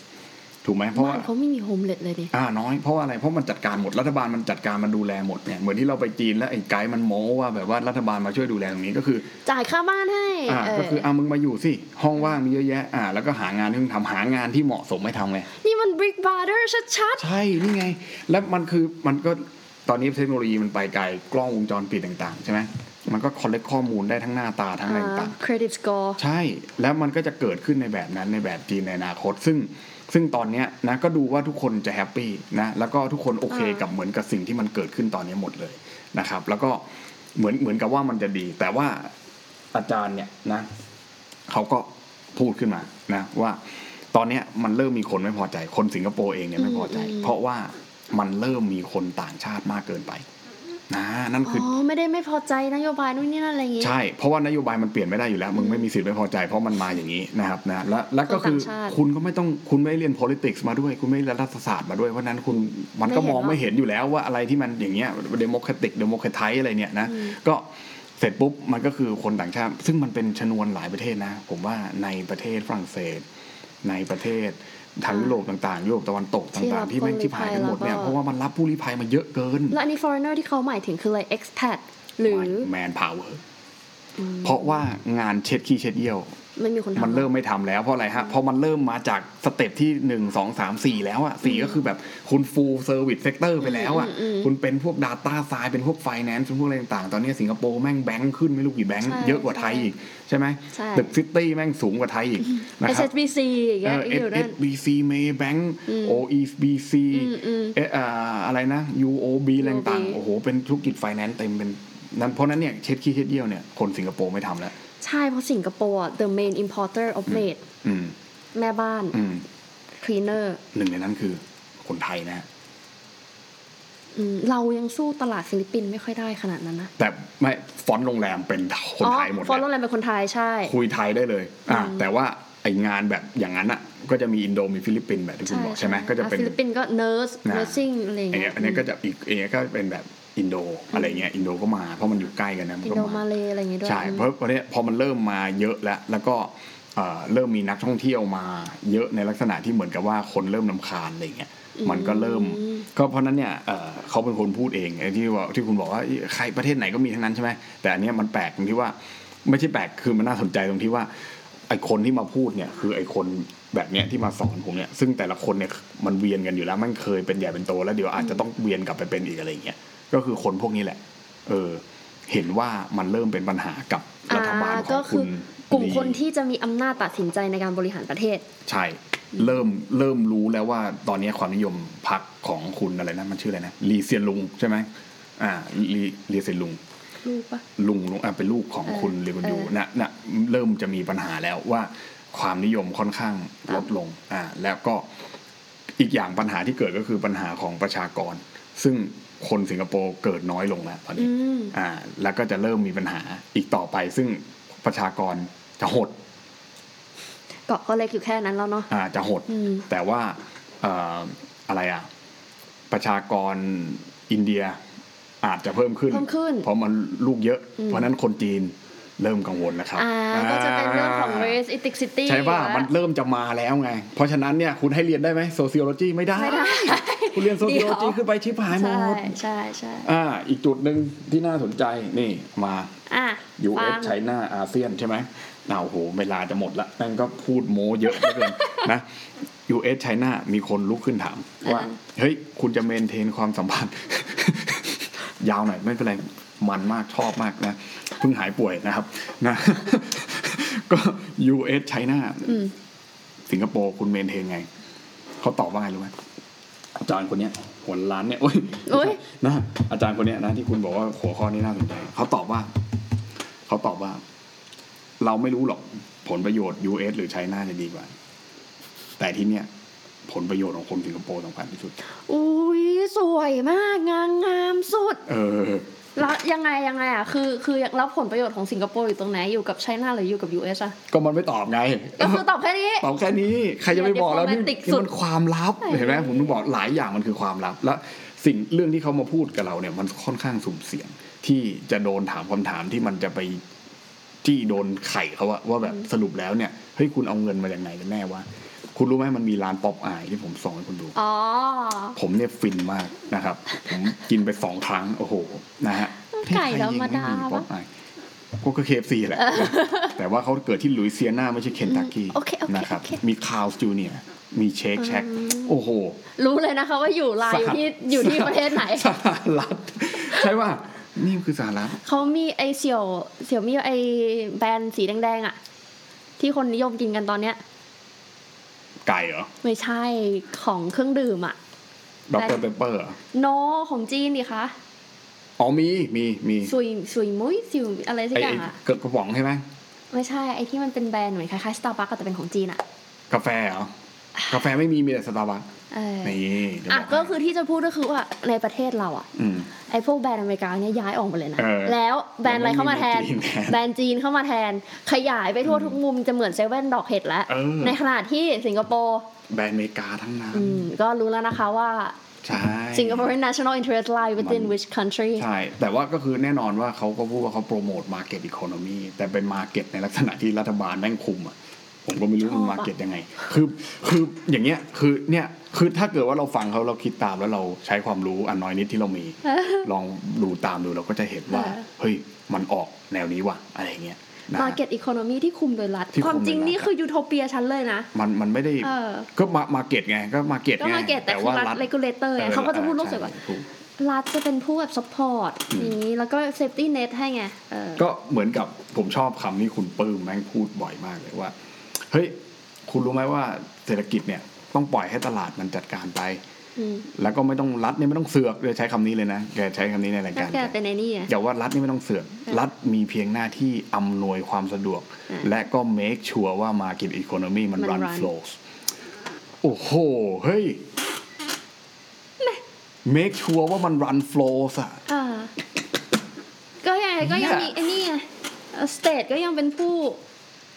ถูกไหมเพราะว่าบ้านเขาไม่มี homeless เลยดิอ่าน้อยเพราะว่าอะไรเพราะมันจัดการหมดรัฐบาลมันจัดการมันดูแลหมดเนี่ยเหมือนที่เราไปจีนแล้วไอ้ไกด์มันโม้ว่าแบบว่ารัฐบาลมาช่วยดูแลตรงนี้ก็คือ จ่ายค่าบ้านให้อ่าเออก็คืออ่ามึงมาอยู่สิห้องว่างมีเยอะแยะอ่าแล้วก็หางานที่มึงทำหางานที่เหมาะสมให้ทำไงนี่มัน Big Brother ชัดใช่นี่ไง แล้วมันคือมันก็ตอนนี้เทคโนโลยีมันไปไกลกล้องวงจรปิดต่างๆใช่ไหมมันก็ collect ข้อมูลได้ทั้งหน้าตาทั้งๆอะไรอ่าต่าง credit score ๆใช่ แล้วมันก็จะเกิดขึ้นในแบบนั้นในแบบจีนในอนาคต ซึ่ง ซึ่งตอนเนี้ยนะก็ดูว่าทุกคนจะ happy นะแล้วก็ทุกคนโอเคอ่ากักับเหมือนกับสิ่งที่มันเกิดขึ้นตอนนี้หมดเลยนะครับ แล้วก็เหมือนเหมือนกับว่ามันจะดี แต่ว่าอาจารย์เนี่ยนะเขาก็พูดขึ้นมานะว่าตอนเนี้ยมันเริ่มมีคนไม่พอใจ คนสิงคโปร์เองเนี่ยไม่พอใจ เพราะว่ามันเริ่มมีคนต่างชาติมากเกินไป นะนั่นคืออ๋ออไม่ได้ไม่พอใจนโยบายนู่นนี่นั่นอะไรอย่างงี้ใช่เพราะว่านโยบายมันเปลี่ยนไม่ได้อยู่แล้ว มึงไม่มีสิทธิ์ไม่พอใจเพราะมันมาอย่างนี้นะครับนะและและก็คือคนต่างชาติคุณก็ไม่ต้องคุณไม่ได้เรียน politics มาด้วย คุณไม่ได้เรียนรัฐศาสตร์มาด้วยเพราะฉะนั้นคุณมันก็ไม่มเห็นองหรอกไม่เห็นอยู่แล้วว่าอะไรที่มันอย่างเงี้ย democratic democratic อะไรเนี่ยนะก็เสร็จปุ๊บมันก็คือคนต่างชาติ ซึ่งมันเป็นชนวนหลายประเทศนะ ผมว่าในประเทศฝรั่งเศส ในประเทศ ทางยุโรปต่างๆยุโรปตะวันตกที่รัต่าบงๆ ที่แม่งผู้ที่พายกันหมดเนี่ยลี้ภัยแล้วก็เพราะว่ามันรับผู้ลี้ภัยมาเยอะเกิน แล้วอันนี้ foreigner ที่เขาหมายถึงคืออะไร expat หรือ man power เพราะว่างานเช็ดขี้เช็ดเยี่ยว ไม่มีคนทำมันเริ่มไม่ทำแล้ว เพราะอะไรฮะเพราะมันเริ่มมาจาก step ที่หนึ่งสองสามสี่แล้วอะสี่ก็คือแบบคุณ full service sector ไปแล้วอะคุณเป็นพวก Data ไซน์เป็นพวกไฟแนนซ์เป็นพวกอะไรต่างๆ ตอนนี้สิงคโปร์แม่งแบงค์ขึ้นไม่รู้กี่แบงค์ใช่เยอะกว่าไทยอีกใช่ไหมใช่ตึก city แม่งสูงกว่าไทยอีกนะครับ HSBC อย่างเอเงี้ยออยู่นั่น HSBC Maybank OCBC เอออ่าอะไรนะ UOB อะไรต่างๆโอ้โหเป็นธุรกิจไฟแนนซ์เต็มเป็นนั้นเพราะนั้นเนี่ยเช็ดขี้เช็ดเยี่ยวเนี่ยคนสิงคโปร์ไม่ทำแล้ว ใช่เพราะสิงคโปร์อะ the main importer of maid อืมแม่บ้านอืม cleaner หนึ่งในนั้นคือคนไทยนะอืมเรายังสู้ตลาดฟิลิปปินส์ไม่ค่อยได้ขนาดนั้นนะ แต่ไม่ front โรงแรมเป็นคนไทยหมด frontโรงเลยแรมเป็นคนไทยใช่ คุยไทยได้เลย อ่าแต่ว่าไองานแบบอย่างนั้นอะ ก็จะมีอินโดมีฟิลิปปินส์แบบที่คุณบอกใช่ไหมก็จะเป็นฟิลิปปินส์ก็ nurse นะ nursing อะไรอย่างไอเงี้เนี้ยยอันเนี้ยก็จะอีกเอเนี้ยก็เป็นแบบ อินโดอะไรเงี้ยอินโดก็มาเพราะมันอยู่ใกล้กันนะมันอินก็โดมามาเลยอะไรอย่างเงี้ยด้วยใช่เพราะวันนี้พอมันเริ่มมาเยอะแล้วแล้วก็เอ่อเริ่มมีนักท่องเที่ยวมาเยอะในลักษณะที่เหมือนกับว่าคนเริ่มนำคาญอะไรเงี้ยมันก็เริ่ม ก็เพราะนั้นเนี่ยเอ่อเขาเป็นคนพูดเองไอ้ที่ว่าที่คุณบอกว่าใครประเทศไหนก็มีทั้งนั้นใช่ไหมแต่อันเนี้ยมันแปลกตรงที่ว่าไม่ใช่แปลกคือมันน่าสนใจตรงที่ว่าไอ้คนที่มาพูดเนี่ยคือไอ้คนแบบเนี้ยที่มาสอนผมเนี่ยซึ่งแต่ละคนเนี่ยมันเวียนกันอยู่แล้วมันเคยเป็นใหญ่เป็นโตแล้วเดี๋ยวอาจจะต้องเวียนกลับไปเป็นอีกอะไรเงี้ย ก็คือคนพวกนี้แหละ เออ เห็นว่ามันเริ่มเป็นปัญหากับรัฐบาลขก็องคืคุอณกลุ่มลีคนที่จะมีอำนาจตัดสินใจในการบริหารประเทศ ใช่ เริ่มเริ่มรู้แล้วว่าตอนนี้ความนิยมพรรคของคุณอะไรนะมันชื่ออะไรนะลีเซียนลุงใช่ไหมอ่าลีลีเซียนลุงลูกปะลุงลุงอะเป็นลูกของเออคุณลีกวนยูเออนะนะเริ่มจะมีปัญหาแล้วว่าความนิยมค่อนข้างลดลงอ่าแล้วก็อีกอย่างปัญหาที่เกิดก็คือปัญหาของประชากร ซึ่ง คนสิงคโปร์เกิดน้อยลงแล้วตอนนี้อืมอ่า แล้วก็จะเริ่มมีปัญหาอีกต่อไป ซึ่งประชากรจะหด เกาะก็เล็กอยู่แค่นั้นแล้วเนาะอ่าจะหดอืมแต่ว่าเอ่ออะไรอะ ประชากรอินเดียอาจจะเพิ่มขึ้น เพิ่มขึ้นเพราะมันลูกเยอะ เพราะฉะนั้นคนจีน เริ่มกังวลแล้วครับอ่าก็จะเป็นเรื่องของ race ethnicity ใช่ป่ะแล้วมันเริ่มจะมาแล้วไง เพราะฉะนั้นเนี่ยคุณให้เรียนได้ไหม sociology ไม่ได้ไม่ได้คุณเรียน sociology เดี๋ยวขึ้นไปชิบหายหมใช่ดใช่ใช่อ่าอีกจุดหนึ่งที่น่าสนใจนี่มาอะ US ฟังไชน่าอาเซียนใช่ไหมเอาวโหเวลาจะหมดละแม่งก็พูดโม้เยอะเหลือเกินนะ US ไชน่ามีคนลุกขึ้นถามว่า เฮ้ย คุณจะเมนเทนความสัมพันธ์ ยาวหน่อยไม่เป็นไร มันมากชอบมากนะเพิ่งหายป่วยนะครับนะก็ US ไชน่าอืมสิงคโปร์คุณเมนเทนไง เขาตอบว่าไงรู้ไหมอาจารย์คนเนี้ยหัวล้านเนี่ยโอ้ยโอ๊ยนะอาจารย์คนเนี้ยนะที่คุณบอกว่าหัวข้อนี้น่าสนใจเขาตอบว่า เขาตอบว่า เราไม่รู้หรอกผลประโยชน์ US หรือไชน่าจะดีกว่า แต่ที่เนี้ยผลประโยชน์ของคนสิงคโปร์สำคัญที่สุด อุ้ยสวยมาก งามงามสุด เออ แล้วยังไงยังไงอะคือคือแล้วผลประโยชน์ของสิงคโปร์อยู่ตรงไหนอยู่กับไชน่าหรืออยู่กับ US อะก็มันไม่ตอบไงก็คือตอบแค่นี้ตอบแค่นี้ ใครจะไปบอกแล้วนี่ Diplomatic นี่สุดมันความลับเออเห็นไหมผมถึงบอกหลายอย่างมันคือความลับ และสิ่งเรื่องที่เขามาพูดกับเราเนี่ย มันค่อนข้างสุ่มเสี่ยง ที่จะโดนถามคำถามที่มันจะไปจี้โดนไข่เขาอะว่าแบบสรุปแล้วเนี่ยเฮ้ยคุณเอาเงินมาจากไหนกันแน่วะ คุณรู้ไหมมันมีร้านป๊อปอายที่ผมส่งให้คุณดูอ๋อผมเนี่ยฟินมากนะครับ ผมกินไปสองครั้ง โอ้โห นะฮะไก่ธรรมดาป๊อปอายก็คือ KFC แหละ แต่ว่าเขาเกิดที่ลุยเซียนาไม่ใช่เคนตักกี้โอเคโอเคนะครับโอเคมี Carl's Junior มี Shake Shack โอ้โห รู้เลยนะคะว่าอยู่ลายอยู่ที่อยู่ที่ประเทศไหนสหรัฐใช่ว่านี่คือสหรัฐเขามีไอเสี่ยวเสี่ยวมีไอแบรนด์สีแดงๆอะ ที่คนนิยมกินกันตอนเนี้ย ไก่เหรอ ไม่ใช่ของเครื่องดื่มอะดรเปเปอร์โนของจีนดิคะอ๋อมีมีมีซุยซุยมุ้ยซิวอะไรสักไอ้อย่างไอ้อะกระป๋องใช่ไหมไม่ใช่ไอที่มันเป็นแบรนด์เหมือนคล้ายๆสตาร์บัคแต่เป็นของจีนอะกาแฟเหรอ กาแฟไม่มีมีแต่สตาร์บัคเออนี่เดี๋ยวอะบให้ก็คือที่จะพูดก็คือว่าในประเทศเราอะอืมไอพวกแบรนด์อเมริกาเนี่ยย้ายออกหมดเลยนะเออแล้วแบรนด์อะไรเข้ามาแทนแล้วไม่มีแบรนด์จีนแทน แบรนด์จีนเข้ามาแทน ขยายไปทั่วทุกมุมจะเหมือนเซเว่นดอกเห็ดแล้วเออในขณะที่สิงคโปร์แบรนด์อเมริกาทั้งนั้นอืมก็รู้แล้วนะคะว่าใช่ Singaporean national interest lie within มัน which country ใช่ แต่ว่าก็คือแน่นอนว่าเขาก็พูดว่าเขาโปรโมท Market Economy แต่เป็น Market ในลักษณะที่รัฐบาลแม่งคุมอะ ผมก็ไม่รู้ชอบมันอะ market ยังไง คือคืออย่างเงี้ยคือเนี่ยคือถ้าเกิดว่าเราฟังเขาเราคิดตามแล้วเราใช้ความรู้อันน้อยนิดที่เรามี ลองดูตามดูเราก็จะเห็นว่าเออเฮ้ยมันออกแนวนี้ว่ะอะไรเงี้ยนะฮะ Market Economy ที่คุมโดยรัฐที่คุมความจริงโดยรัฐนี่คือยูโทเปียชั้นเลยนะ มันมันไม่ได้เออก็มามาเก็ตไงก็มาเก็ตก็ไงมาเก็ตแต่คือว่ารัฐ regulator ไงเขาก็จะพูดโลกสวยกว่าใช่ถูกรัฐจะเป็นผู้แบบ support อย่างนี้แล้วก็ safety net ให้ไงเออก็เหมือนกับผมชอบคำที่คุณปื้มแม่งพูดบ่อยมากเลยว่า เฮ้ยคุณรู้ไหมว่าเศรษฐกิจเนี่ยต้องปล่อยให้ตลาดมันจัดการไปอืมแล้วก็ไม่ต้องรัฐเนี่ยไม่ต้องเสือกเลยใช้คำนี้เลยนะแกใช้คำนี้ในรายถ้าการแกแกเป็นไอ้นี่ไงอย่าว่ารัฐนี่ไม่ต้องเสือก รัฐมีเพียงหน้าที่อำนวยความสะดวกอ่าและก็ make sure ว่า market economy มันมัน run run flows โอ้โห เฮ้ย make sure ว่ามัน run flows อะอ่าก็ยังไงก็ยังมีไอ้นี่ไงสเตทก็ยังเป็นผู้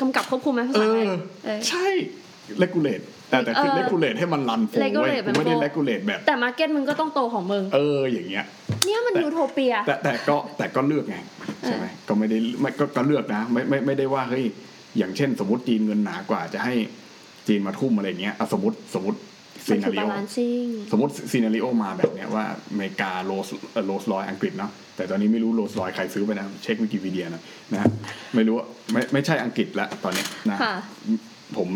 กำกับควบคุมไหมภาเอษาไทยอเออใช่ regulate แต่แต่คือเออ regulate ให้มัน run flow เว้ย regulate กูไม่ได้มัน regulate แบบ แต่มาร์เก็ตมึงก็ต้องโตของมึง เอออย่างเงี้ยเนี่ยมันยูโทเปีย แต่แต่ก็แต่ก็เลือกไงใช่ไหมก็ไม่ได้ไม่ก็ก็เลือกนะ ไม่ไม่ไม่ได้ว่าเฮ้ยอย่างเช่น สมมติจีนเงินหนากว่าจะให้จีนมาทุ่มอะไรเงี้ยอะสมมติสมมติซีมันนาคือรีบาโอลานซิ่งสมมติซีนารีโอมาแบบเนี้ยว่าอเมริกาโรสโรสลอยอังกฤษเนาะ แต่ตอนนี้ไม่รู้โรสลอยใครซื้อไปนะ เช็ควิกิพีเดียนะนะฮะไม่รู้ว่าไม่ไม่ใช่อังกฤษละตอนเนี้ยนะค่ะผม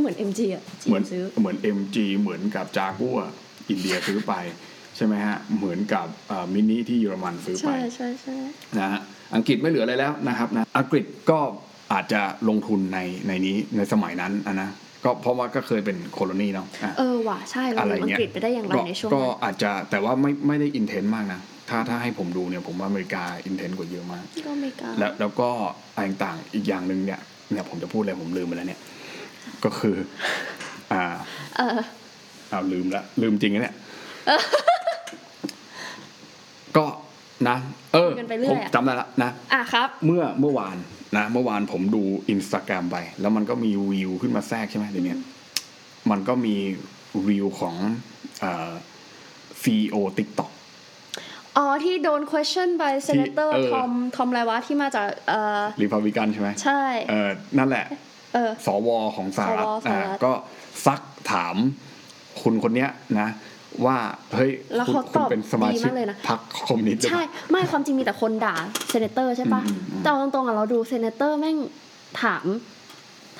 เหมือน MG อะจีเหมือนนซื้อเหมือน MG เหมือนกับจากัวอินเดียซื้อไปใช่ไหมฮะ เหมือนกับมินิที่เยอรมันซื้อไปใช่ใช่ใช่นะฮะอังกฤษไม่เหลืออะไรแล้วนะครับนะอังกฤษก็อาจจะลงทุนในในนี้ในสมัยนั้นอะนะก็เพราะว่าก็เคยเป็นโคโลนีเนาะอะเออว่ะใช่เราอะไรอยู่อังเงี้ยกฤษไปได้อย่างไรก็ในช่วงก็นั้นอาจจะแต่ว่าไม่ไม่ได้อินเทนต์มากนะ ถ้าถ้าให้ผมดูเนี่ยผมว่าอเมริกาอินเทนต์กว่าเยอะมากก็ไม่กล้าแล้วแล้วก็อะไรต่างๆอีกอย่างหนึ่งเนี่ยเนี่ยผมจะพูดอะไรผมลืมไปแล้วเนี่ย ก็คือ อ่า เออเอาลืมละลืมจริงนะเนี่ยก็นะ เออกันไปเรื่ผอยมอะจำได้ละนะอะครับ เมื่อเมื่อวานนะ เมื่อวานผมดูอินสตาแกรมไป แล้วมันก็มีวิวขึ้นมาแทรกใช่ไหมเดี๋ยวนี้มันก็มีวิวของเอ่อ CEO TikTok อ๋อ ที่โดน question by senator เออทอมทอมอะไรวะที่มาจากเออรีพับลิกันใช่ไหมใช่เออนั่นแหละเออสวของสหรัฐสวสหรัฐอ่าก็ซักถามคุณคนเนี้ยนะว่าเฮ้ยแล้วคุณเขาคุณตอบเป็นสมาชิกดีมากเลยนะพรรคคอมมิวนิสต์หรือเปใช่ล่าไม่ความจริงมีแต่คนด่า senator ใช่ปะอืมอืมแต่เอาตรงๆอะเราดู senator แม่งถาม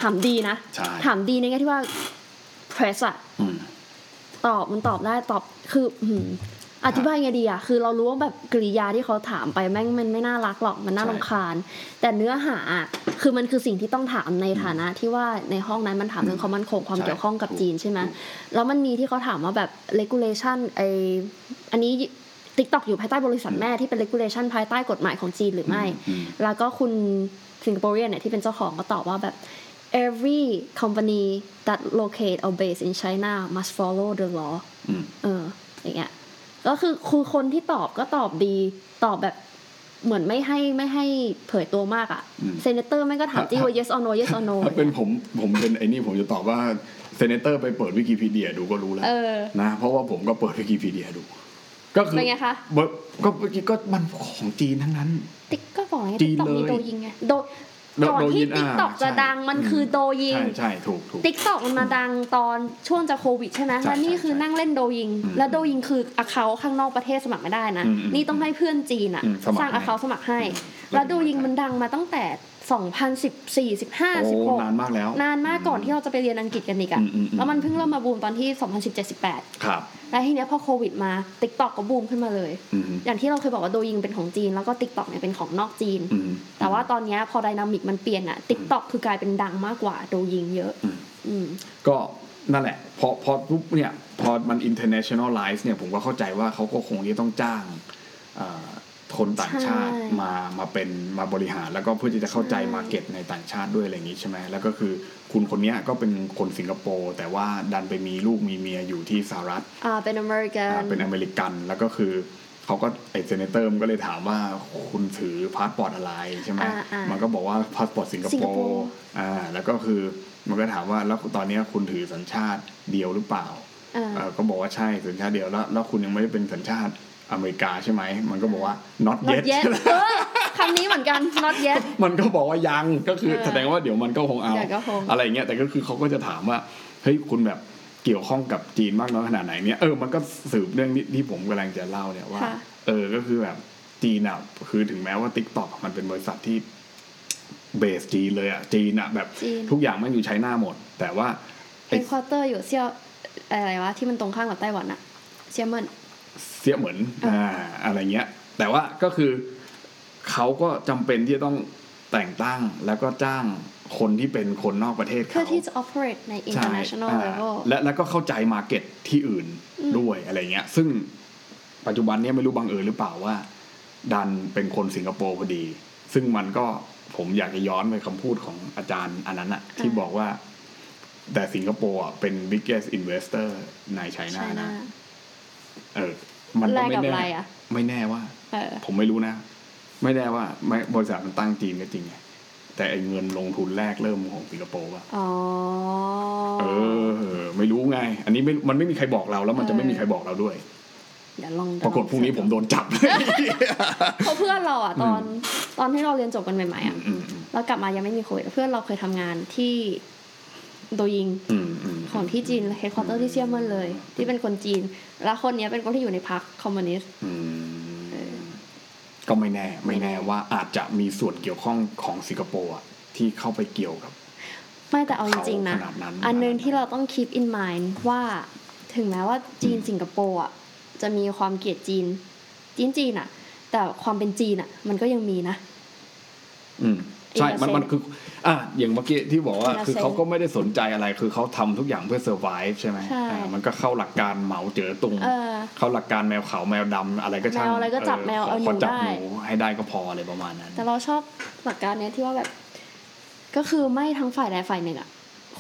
ถามดีนะใช่ถามดีในแง่ที่ว่าเพรสอะอืมตอบมันตอบได้ตอบคือ อืมอธิบายไงดีอะคือเรารู้ว่าแบบกริยาที่เขาถามไปแม่งมันไม่น่ารักหรอกมันน่าใช่รำคาญ แต่เนื้อหาอะคือมันคือสิ่งที่ต้องถามในฐานะที่ว่าในห้องนั้นมันถามเรื่องความมั่นคงความใช่เกี่ยวข้องกับถูกจีนใช่ไหมถูกแล้วมันมีที่เขาถามว่าแบบ regulation ไออันนี้ TikTok อยู่ภายใต้บริษัทแม่ที่เป็น regulation ภายใต้กฎหมายของจีนหรือไม่อืมแล้วก็คุณSingaporean เนี่ยที่เป็นเจ้าของก็ตอบว่าแบบ every company that locate or base in China must follow the law อืมเอออย่างเงี้ย ก็คือคือคนที่ตอบก็ตอบดี ตอบแบบเหมือนไม่ให้ไม่ให้เผยตัวมากอะ่ะอืม senator ไม่ก็ถามจี้ว่า yes or no yes or no ถ้าเป็นผมผมเป็นไอ้นี่ผมจะตอบว่า senator ไปเปิดวิกิพีเดียดูก็รู้แล้วเออนะเพราะว่าผมก็เปิดวิกิพีเดียดู ก็คือเป็นไงคะเบอร์ก็เมื่อกี้ก็มันของจีนทั้งนั้นติ๊กก็บอกไงจีติ๊กนต็อกมีเลยโดยิงไงโดโด ก่อนโดยิที่นติ๊กต็อกอ่าจะใช่ดังมันอืมคือโดยิง ใช่ใช่ถูกถูกติ๊กต็อกมันมาดังตอนช่วงจะโควิดใช่ไหมใช่แล้วนี่ใช่คือใช่นั่งเล่นโดยิงอืมแล้วโดยิงคืออาเขาข้างนอกประเทศสมัครไม่ได้นะอืมอืมนี่ต้องให้เพื่อนจีนอะอืมสมัครสร้างอาเขาสมัครให้อืมแล้วโดยิงมันดังมาตั้งแต่ 2014 15โอ้16นานมากแล้ว นานมากก่อนที่เราจะไปเรียนอังกฤษกันอีกอะอืมอืมอืมแล้วมันเพิ่งเริ่มมาบูมตอนที่ 2017 18ครับแล้วทีเนี้ยพอโควิดมาติ๊กต็อกก็บูมขึ้นมาเลยอืมอย่างที่เราเคยบอกว่าโดยิงเป็นของจีน แล้วก็ติ๊กต็อกเนี่ยเป็นของนอกจีนอืมแต่ว่าตอนเนี้ยพอ dynamic มันเปลี่ยนอะติ๊กต็อกคือกลายเป็นดังมากกว่าโดยิงเยอะอืมอืมก็นั่นแหละ พอพอปุ๊บเนี่ยพอมัน internationalize เนี่ยผมก็เข้าใจว่าเขาก็คงที่ต้องจ้างเอ่อ คนต่างชาติใช่มามาเป็นมาบริหาร แล้วก็เพื่อที่จะเข้าใจใช่ market ในต่างชาติด้วยอะไรอย่างนี้ใช่ไหมแล้วก็คือคุณคนเนี้ยก็เป็นคนสิงคโปร์แต่ว่าดันไปมีลูกมีเมียอยู่ที่สหรัฐอ่าเป็นอเมริกันอ่าเป็นอเมริกันแล้วก็คือเขาก็ไอ senator มันก็เลยถามว่าคุณถือพาสปอร์ตอะไรใช่ไหมอ่าอ่ามัมันก็บอกว่าพาสปอร์ตสิงคโปร์ร์อ่าแล้วก็คือมันก็ถามว่าแล้วตอนเนี้ยคุณถือสัญชาติเดียวหรือเปล่าอ่าเอ่อก็บอกว่าใช่สัญชาติเดียวแล้วแล้วคุณยังไม่ได้เป็นสัญชาติ อเมริกาใช่ไหม มันก็บอกว่า not not yet yet เออคำนี้เหมือนกัน not yet มันก็บอกว่ายังก็คือเออแสดงว่าเดี๋ยวมันก็คงเอาเดี๋ยวก็คงอะไรเงี้ยแต่ก็คือเขาก็จะถามว่าเฮ้ยคุณแบบเกี่ยวข้องกับจีนมากน้อยขนาดไหนเนี่ยเออมันก็สืบเรื่องที่ที่ผมกำลังจะเล่าเนี่ยว่าค่ะเออก็คือแบบจีนอะคือถึงแม้ว่า TikTok มันเป็นบริษัทที่ base จีนเลยอะจีนอะแบบจีนทุกอย่างมันอยู่ China หมด แต่ว่า head quarter อยู่เซียวอะไรวะที่มันตรงข้ามกับไต้หวันอะเซียเหมิน เสียเหมือนเอออ่อ่าอะไรเงี้ย แต่ว่าก็คือเขาก็จำเป็นที่จะต้องแต่งตั้งแล้วก็จ้างคนที่เป็นคนนอกประเทศเพื่อเขาที่จะ operate ในใช่ international อ่า level และแล้วก็เข้าใจมาเก็ตที่อื่นด้วยอะไรเงี้ย ซึ่งปัจจุบันเนี้ยไม่รู้บังเอิญหรือเปล่าว่า ดันเป็นคนสิงคโปร์พอดี ซึ่งมันก็ผมอยากจะย้อนไปคำพูดของอาจารย์อันนั้นอะที่บอกว่า แต่สิงคโปร์อะเป็น biggest investor ในไชน่า China นะ เออ มันก็ไม่แลกกับแน่อะไรอะไม่แน่ว่าเออผมไม่รู้นะ ไม่แน่ว่าไม่บริษัทมันตั้งจีนก็จริงไงแต่ไอ้เงินลงทุนแรกเริ่มของสิงคโปร์ป่ะอ๋อเออ ไม่รู้ไง อันนี้ไม่มันไม่มีใครบอกเราแล้วมันจะเออไม่มีใครบอกเราด้วยเดี๋ยวลองปรากฏพรุ่งนี้ผมโดนจับเพราะเพื่อนเราอะตอนตอนที่เราเรียนจบกันใหม่ๆอะอืมอืมเรากลับมายังไม่มีโควิดเพื่อนเราเคยทำงานที่ โดยิงอืมอืมของที่จีนเฮดค q u เตอร์ที่เซียเหมินเลย ที่เป็นคนจีน แล้วคนเนี้ยเป็นคนที่อยู่ในพรรคคอมมิวนิสต์อืมเออก็ไม่แน่ ไม่ไม่แน่แน่ว่าอาจจะมีส่วนเกี่ยวข้องของสิงคโปร์อะที่เข้าไปเกี่ยวกับ ไม่แต่เอาจริงๆนะขนาดนั้นอันหนึงที่เราต้อง keep in mind ว่าถึงแม้ว่าจีนสิงคโปร์อะจะมีความเกลียดจีน จีนจีนอะ แต่ความเป็นจีนอะ มันก็ยังมีนะอืม ใช่ In a มันมัน sense คืออะอย่างเมื่อกี้ที่บอกว่า In a คือ sense เขาก็ไม่ได้สนใจอะไร คือเขาทำทุกอย่างเพื่อเซอร์ไ v ใช่ไหมใช่อ่ามันก็เข้าหลักการเหมาเจอตุงเออเข้าหลักการแมวขาวแมวดำอะไรก็ช่างแมวอะไรก็จับแมวเอาหนูขจับได้หนูให้ได้ก็พออะไรประมาณนั้น แต่เราชอบหลักการเนี้ยที่ว่าแบบ ก็คือไม่ทั้งฝ่ายใดฝ่ายหนึ่งอะ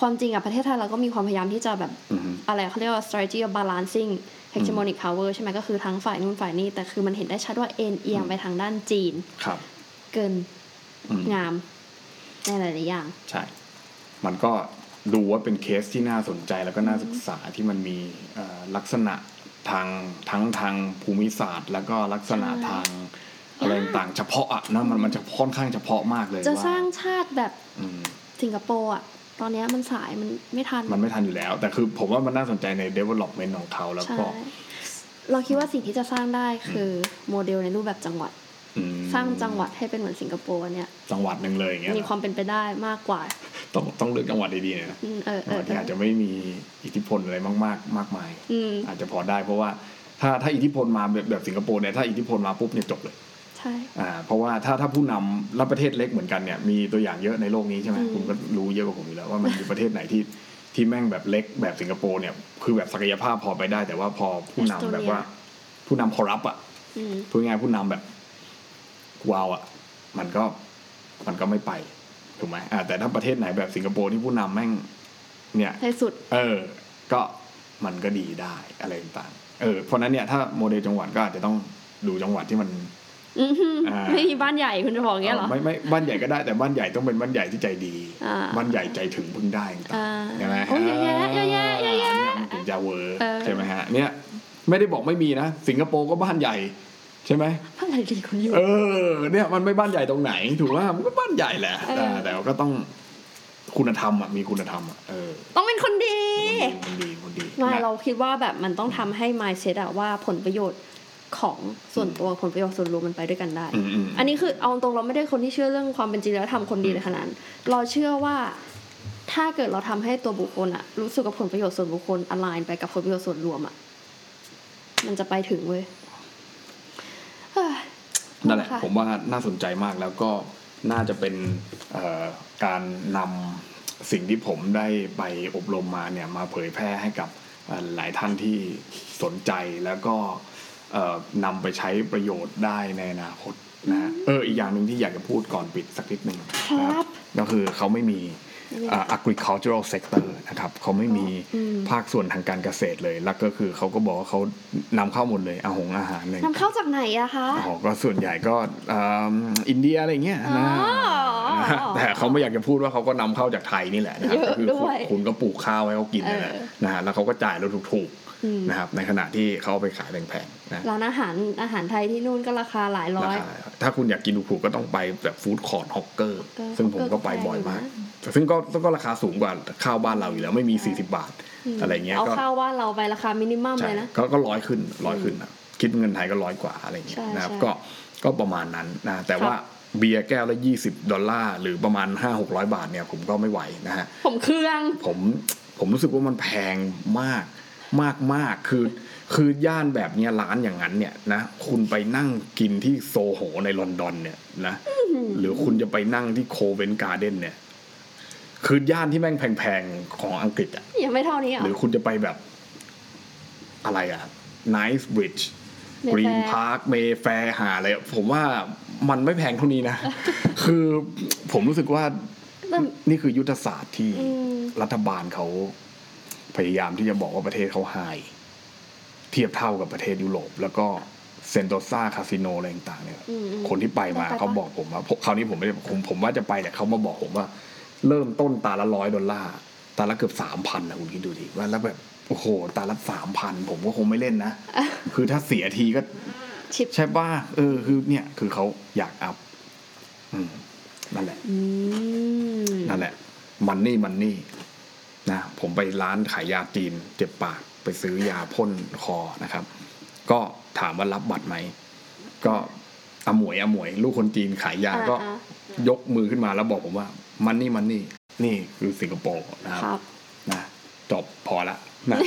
ความจริงอะประเทศไทยเราก็มีความพยายามที่จะแบบอือฮึอะไรเขาเรียกว่า strategy of balancing hegemonic power ใช่ไหมก็คือทั้งฝ่ายนู้นฝ่ายนี้แต่คือมันเห็นได้ชัดว่าเอ็นเอียงไปทางด้านจีนครับเกินอืม งามในหลายๆอย่าง ใช่ มันก็ดูว่าเป็นเคสที่น่าสนใจแล้วก็น่าศึกษาที่มันมีเอ่อลักษณะทางทั้งทางภูมิศาสตร์ แล้วก็ลักษณะใช่ทางอะไรต่างๆเฉพาะอะนะมันมันจะค่อนข้างเฉพาะมากเลยจะว่าสร้างชาติแบบอืมสิงคโปร์อะตอนเนี้ยมันสายมันไม่ทัน มันไม่ทันอยู่แล้ว แต่คือผมว่ามันน่าสนใจใน development ของเขาแล้วใช่ก็ เราคิดว่าสิ่งที่จะสร้างได้คือโมเดลในรูปแบบจังหวัดอืม สร้างจังหวัดให้เป็นเหมือนสิงคโปร์เนี่ย จังหวัดหนึ่งเลยอย่างเงี้ยมีความเป็นไปได้มากกว่า ต้องต้องเลือกจังหวัดดีๆนะอืมเออจัเองหอวัดเอที่ออาจจะไม่มีอิทธิพลอะไรมาก ๆ มากมายอืมอาจจะพอได้เพราะว่าถ้าถ้าอิทธิพลมาแบบแบบสิงคโปร์เนี่ยถ้าอิทธิพลมาปุ๊บเนี่ยจบเลยใช่อ่าเพราะว่าถ้าถ้าผู้นำแล้วประเทศเล็กเหมือนกันเนี่ยมีตัวอย่างเยอะในโลกนี้ใช่ไหมอืมคุณก็รู้เยอะกว่าผมอยู่แล้วว่ามันมีประเทศไหนที่ที่แม่งแบบเล็กแบบสิงคโปร์เนี่ยคือแบบศักยภาพพอไปได้ แต่ว่าพอผู้นำแบบว่า ผู้นำคอร์รัปอะอืมพูดง่ายๆผู้นำแบบ วาวอะมันก็มันก็ไม่ไปถูกไหมอ่าแต่ถ้าประเทศไหนแบบสิงคโปร์ที่ผู้นำแม่ง เนี่ยในสุด เออ ก็มันก็ดีได้อะไรต่างๆเออเพราะฉะนั้นเนี่ยถ้าโมเดลจังหวัดก็อาจจะต้องดูจังหวัดที่มันอือหืออ่าไม่มีบ้านใหญ่คุณจะบอกอย่างเงี้ยเหรอไม่ไม่บ้านใหญ่ก็ได้แต่บ้านใหญ่ต้องเป็นบ้านใหญ่ที่ใจดีอ่าบ้านใหญ่ใจถึงพึ่งได้ต่างอ่าๆใช่ไหมโอ้ยเยอะแยะเยอะแยะเยอะแยะเนี่ยมันถึงจะเวอร์เออใช่ไหมฮะเนี่ยไม่ได้บอกไม่มีนะ สิงคโปร์ก็บ้านใหญ่ ใช่ไหมบ้านใหญ่ดีคนอยู่เออเนี่ยมันไม่บ้านใหญ่ตรงไหน ถูกว่ามันก็บ้านใหญ่แหละเออแต่แต่ก็ต้องคุณธรรมอะมีคุณธรรมอะเออต้องเป็นคนดีคนดีคนดีไม่นะเราคิดว่าแบบมันต้องทำให้ mindset อะว่าผลประโยชน์ของส่วนตัวผลประโยชน์ส่วนรวมมันไปด้วยกันได้อืมอืมอันนี้คือเอาตรงเราไม่ได้คนที่เชื่อเรื่องความเป็นจริงแล้วทำคนดีเลยขนาดนั้นเราเชื่อว่าถ้าเกิดเราทำให้ตัวบุคคลอะรู้สึกกับผลประโยชน์ส่วนบุคคลอ l ไลน์ไปกับผลประโยชน์ส่วนรวมอะมันจะไปถึงเว้ยเฮ้ย นั่นแหละค่ผมว่าน่าสนใจมากแล้วก็น่าจะเป็นเอ่อการนำสิ่งที่ผมได้ไปอบรมมาเนี่ยมาเผยแพร่ให้กับเอ่อหลายท่านที่สนใจแล้วก็เอ่อนำไปใช้ประโยชน์ได้ในอนาคตนะฮะเอออีกอย่างหนึ่งที่อยากจะพูดก่อนปิดสักนิดหนึ่งนะครับก็คือเขาไม่มีเอ่อ agricultural sector นะครับเขาไม่มีอืมภาคส่วนทางการเกษตรเลย แล้วก็คือเขาก็บอกว่าเขานำเข้าหมดเลยอาหงอาหารเลยนำเข้าจากไหนอะคะอ๋อก็ส่วนใหญ่ก็เอิ่มอินเดียอะไรเงี้ยนะอ๋อนะฮะแต่เขาไม่อยากจะพูดว่าเขาก็นำเข้าจากไทยนี่แหละนะครับเยอะก็คือด้วยคุณก็ปลูกข้าวให้เขากินนั่นแหละเออนะฮะแล้วเขาก็จ่ายเราถูกอืมนะครับในขณะที่เขาเอาไปขายแพงๆนะร้านอาหารอาหารไทยที่นู่นก็ราคาหลายร้ราอยคาถ้าคุณอยากกินถูกๆก็ต้องไปแบบ food court hawker ก็ซึ่งผมก็ไปบ่อยมาก ซึ่งก็ก็ราคาสูงกว่าข้าวบ้านเราอยู่แล้วไม่มี 40 บาทอะไรเงี้ยเอาก็ข้าวว่าเราไปราคา minimum ใช่เลยนะก็ก็ร้อยขึ้นร้อยขึ้นนะคิดเงินไทยก็ร้อยกว่าอะไรเงี้ยใช่นะครับใช่ก็ก็ประมาณนั้นนะแต่ครับว่าเบียร์แก้วละ 20 ดอลลาร์ หรือประมาณ 5 600 บาทเนี่ยผมก็ไม่ไหวนะฮะผมเครื่องผมผมรู้สึกว่ามันแพงมากมากมากคือ คือย่านแบบเนี้ยร้านอย่างนั้นเนี่ยนะคุณไปนั่งกินที่โซโหในลอนดอนเนี่ยนะหรือคุณจะไปนั่งที่ Covent Garden เนี่ย คือย่านที่แม่งแพงๆ ของอังกฤษอะยังไม่เท่านี้เหรอ หรือคุณจะไปแบบ อะไรอะ Knightsbridge Mayfair Green Park เมแฟร์หาอะไรอะผมว่ามันไม่แพงเท่านี้นะ คือผมรู้สึกว่าแต่นี่คือยุทธศาสตร์ที่อืมรัฐบาลเขาพยายามที่จะบอกว่าประเทศเขาไฮเทียบเท่ากับประเทศยุโรป แล้วก็เซนโตซาคาสิโนอะไรต่างๆเนี่ยอืมอืมคนที่ไปมาได้ไปปะเขาบอกผมว่าคราวนี้ผมไม่ได้ผมผมว่าจะไปแต่เขามาบอกผมว่า เริ่มต้นตาละร้อยดอลลาร์ตาละเกือบสามพันนะคุณคิดดูดิว่าแล้วแบบโอ้โหตาละสามพันผมก็คงไม่เล่นนะ คือถ้าเสียทีก็ชิปใช่ป่ะเออคือเนี่ย คือเขาอยากอัพอืมนั่นแหละอืมนั่นแหละ มันนี่มันนี่นะผมไปร้านขายยาจีนเจ็บปากไปซื้อยาพ่นคอนะครับ ก็ถามว่ารับบัตรไหม ก็อมวยอมวย ลูกคนจีนขายยาก็อ่ายกมือขึ้นมาแล้วบอกผมว่า มันนี่มันนี่ นี่คือสิงคโปร์นะครับครับนะจบพอละนะ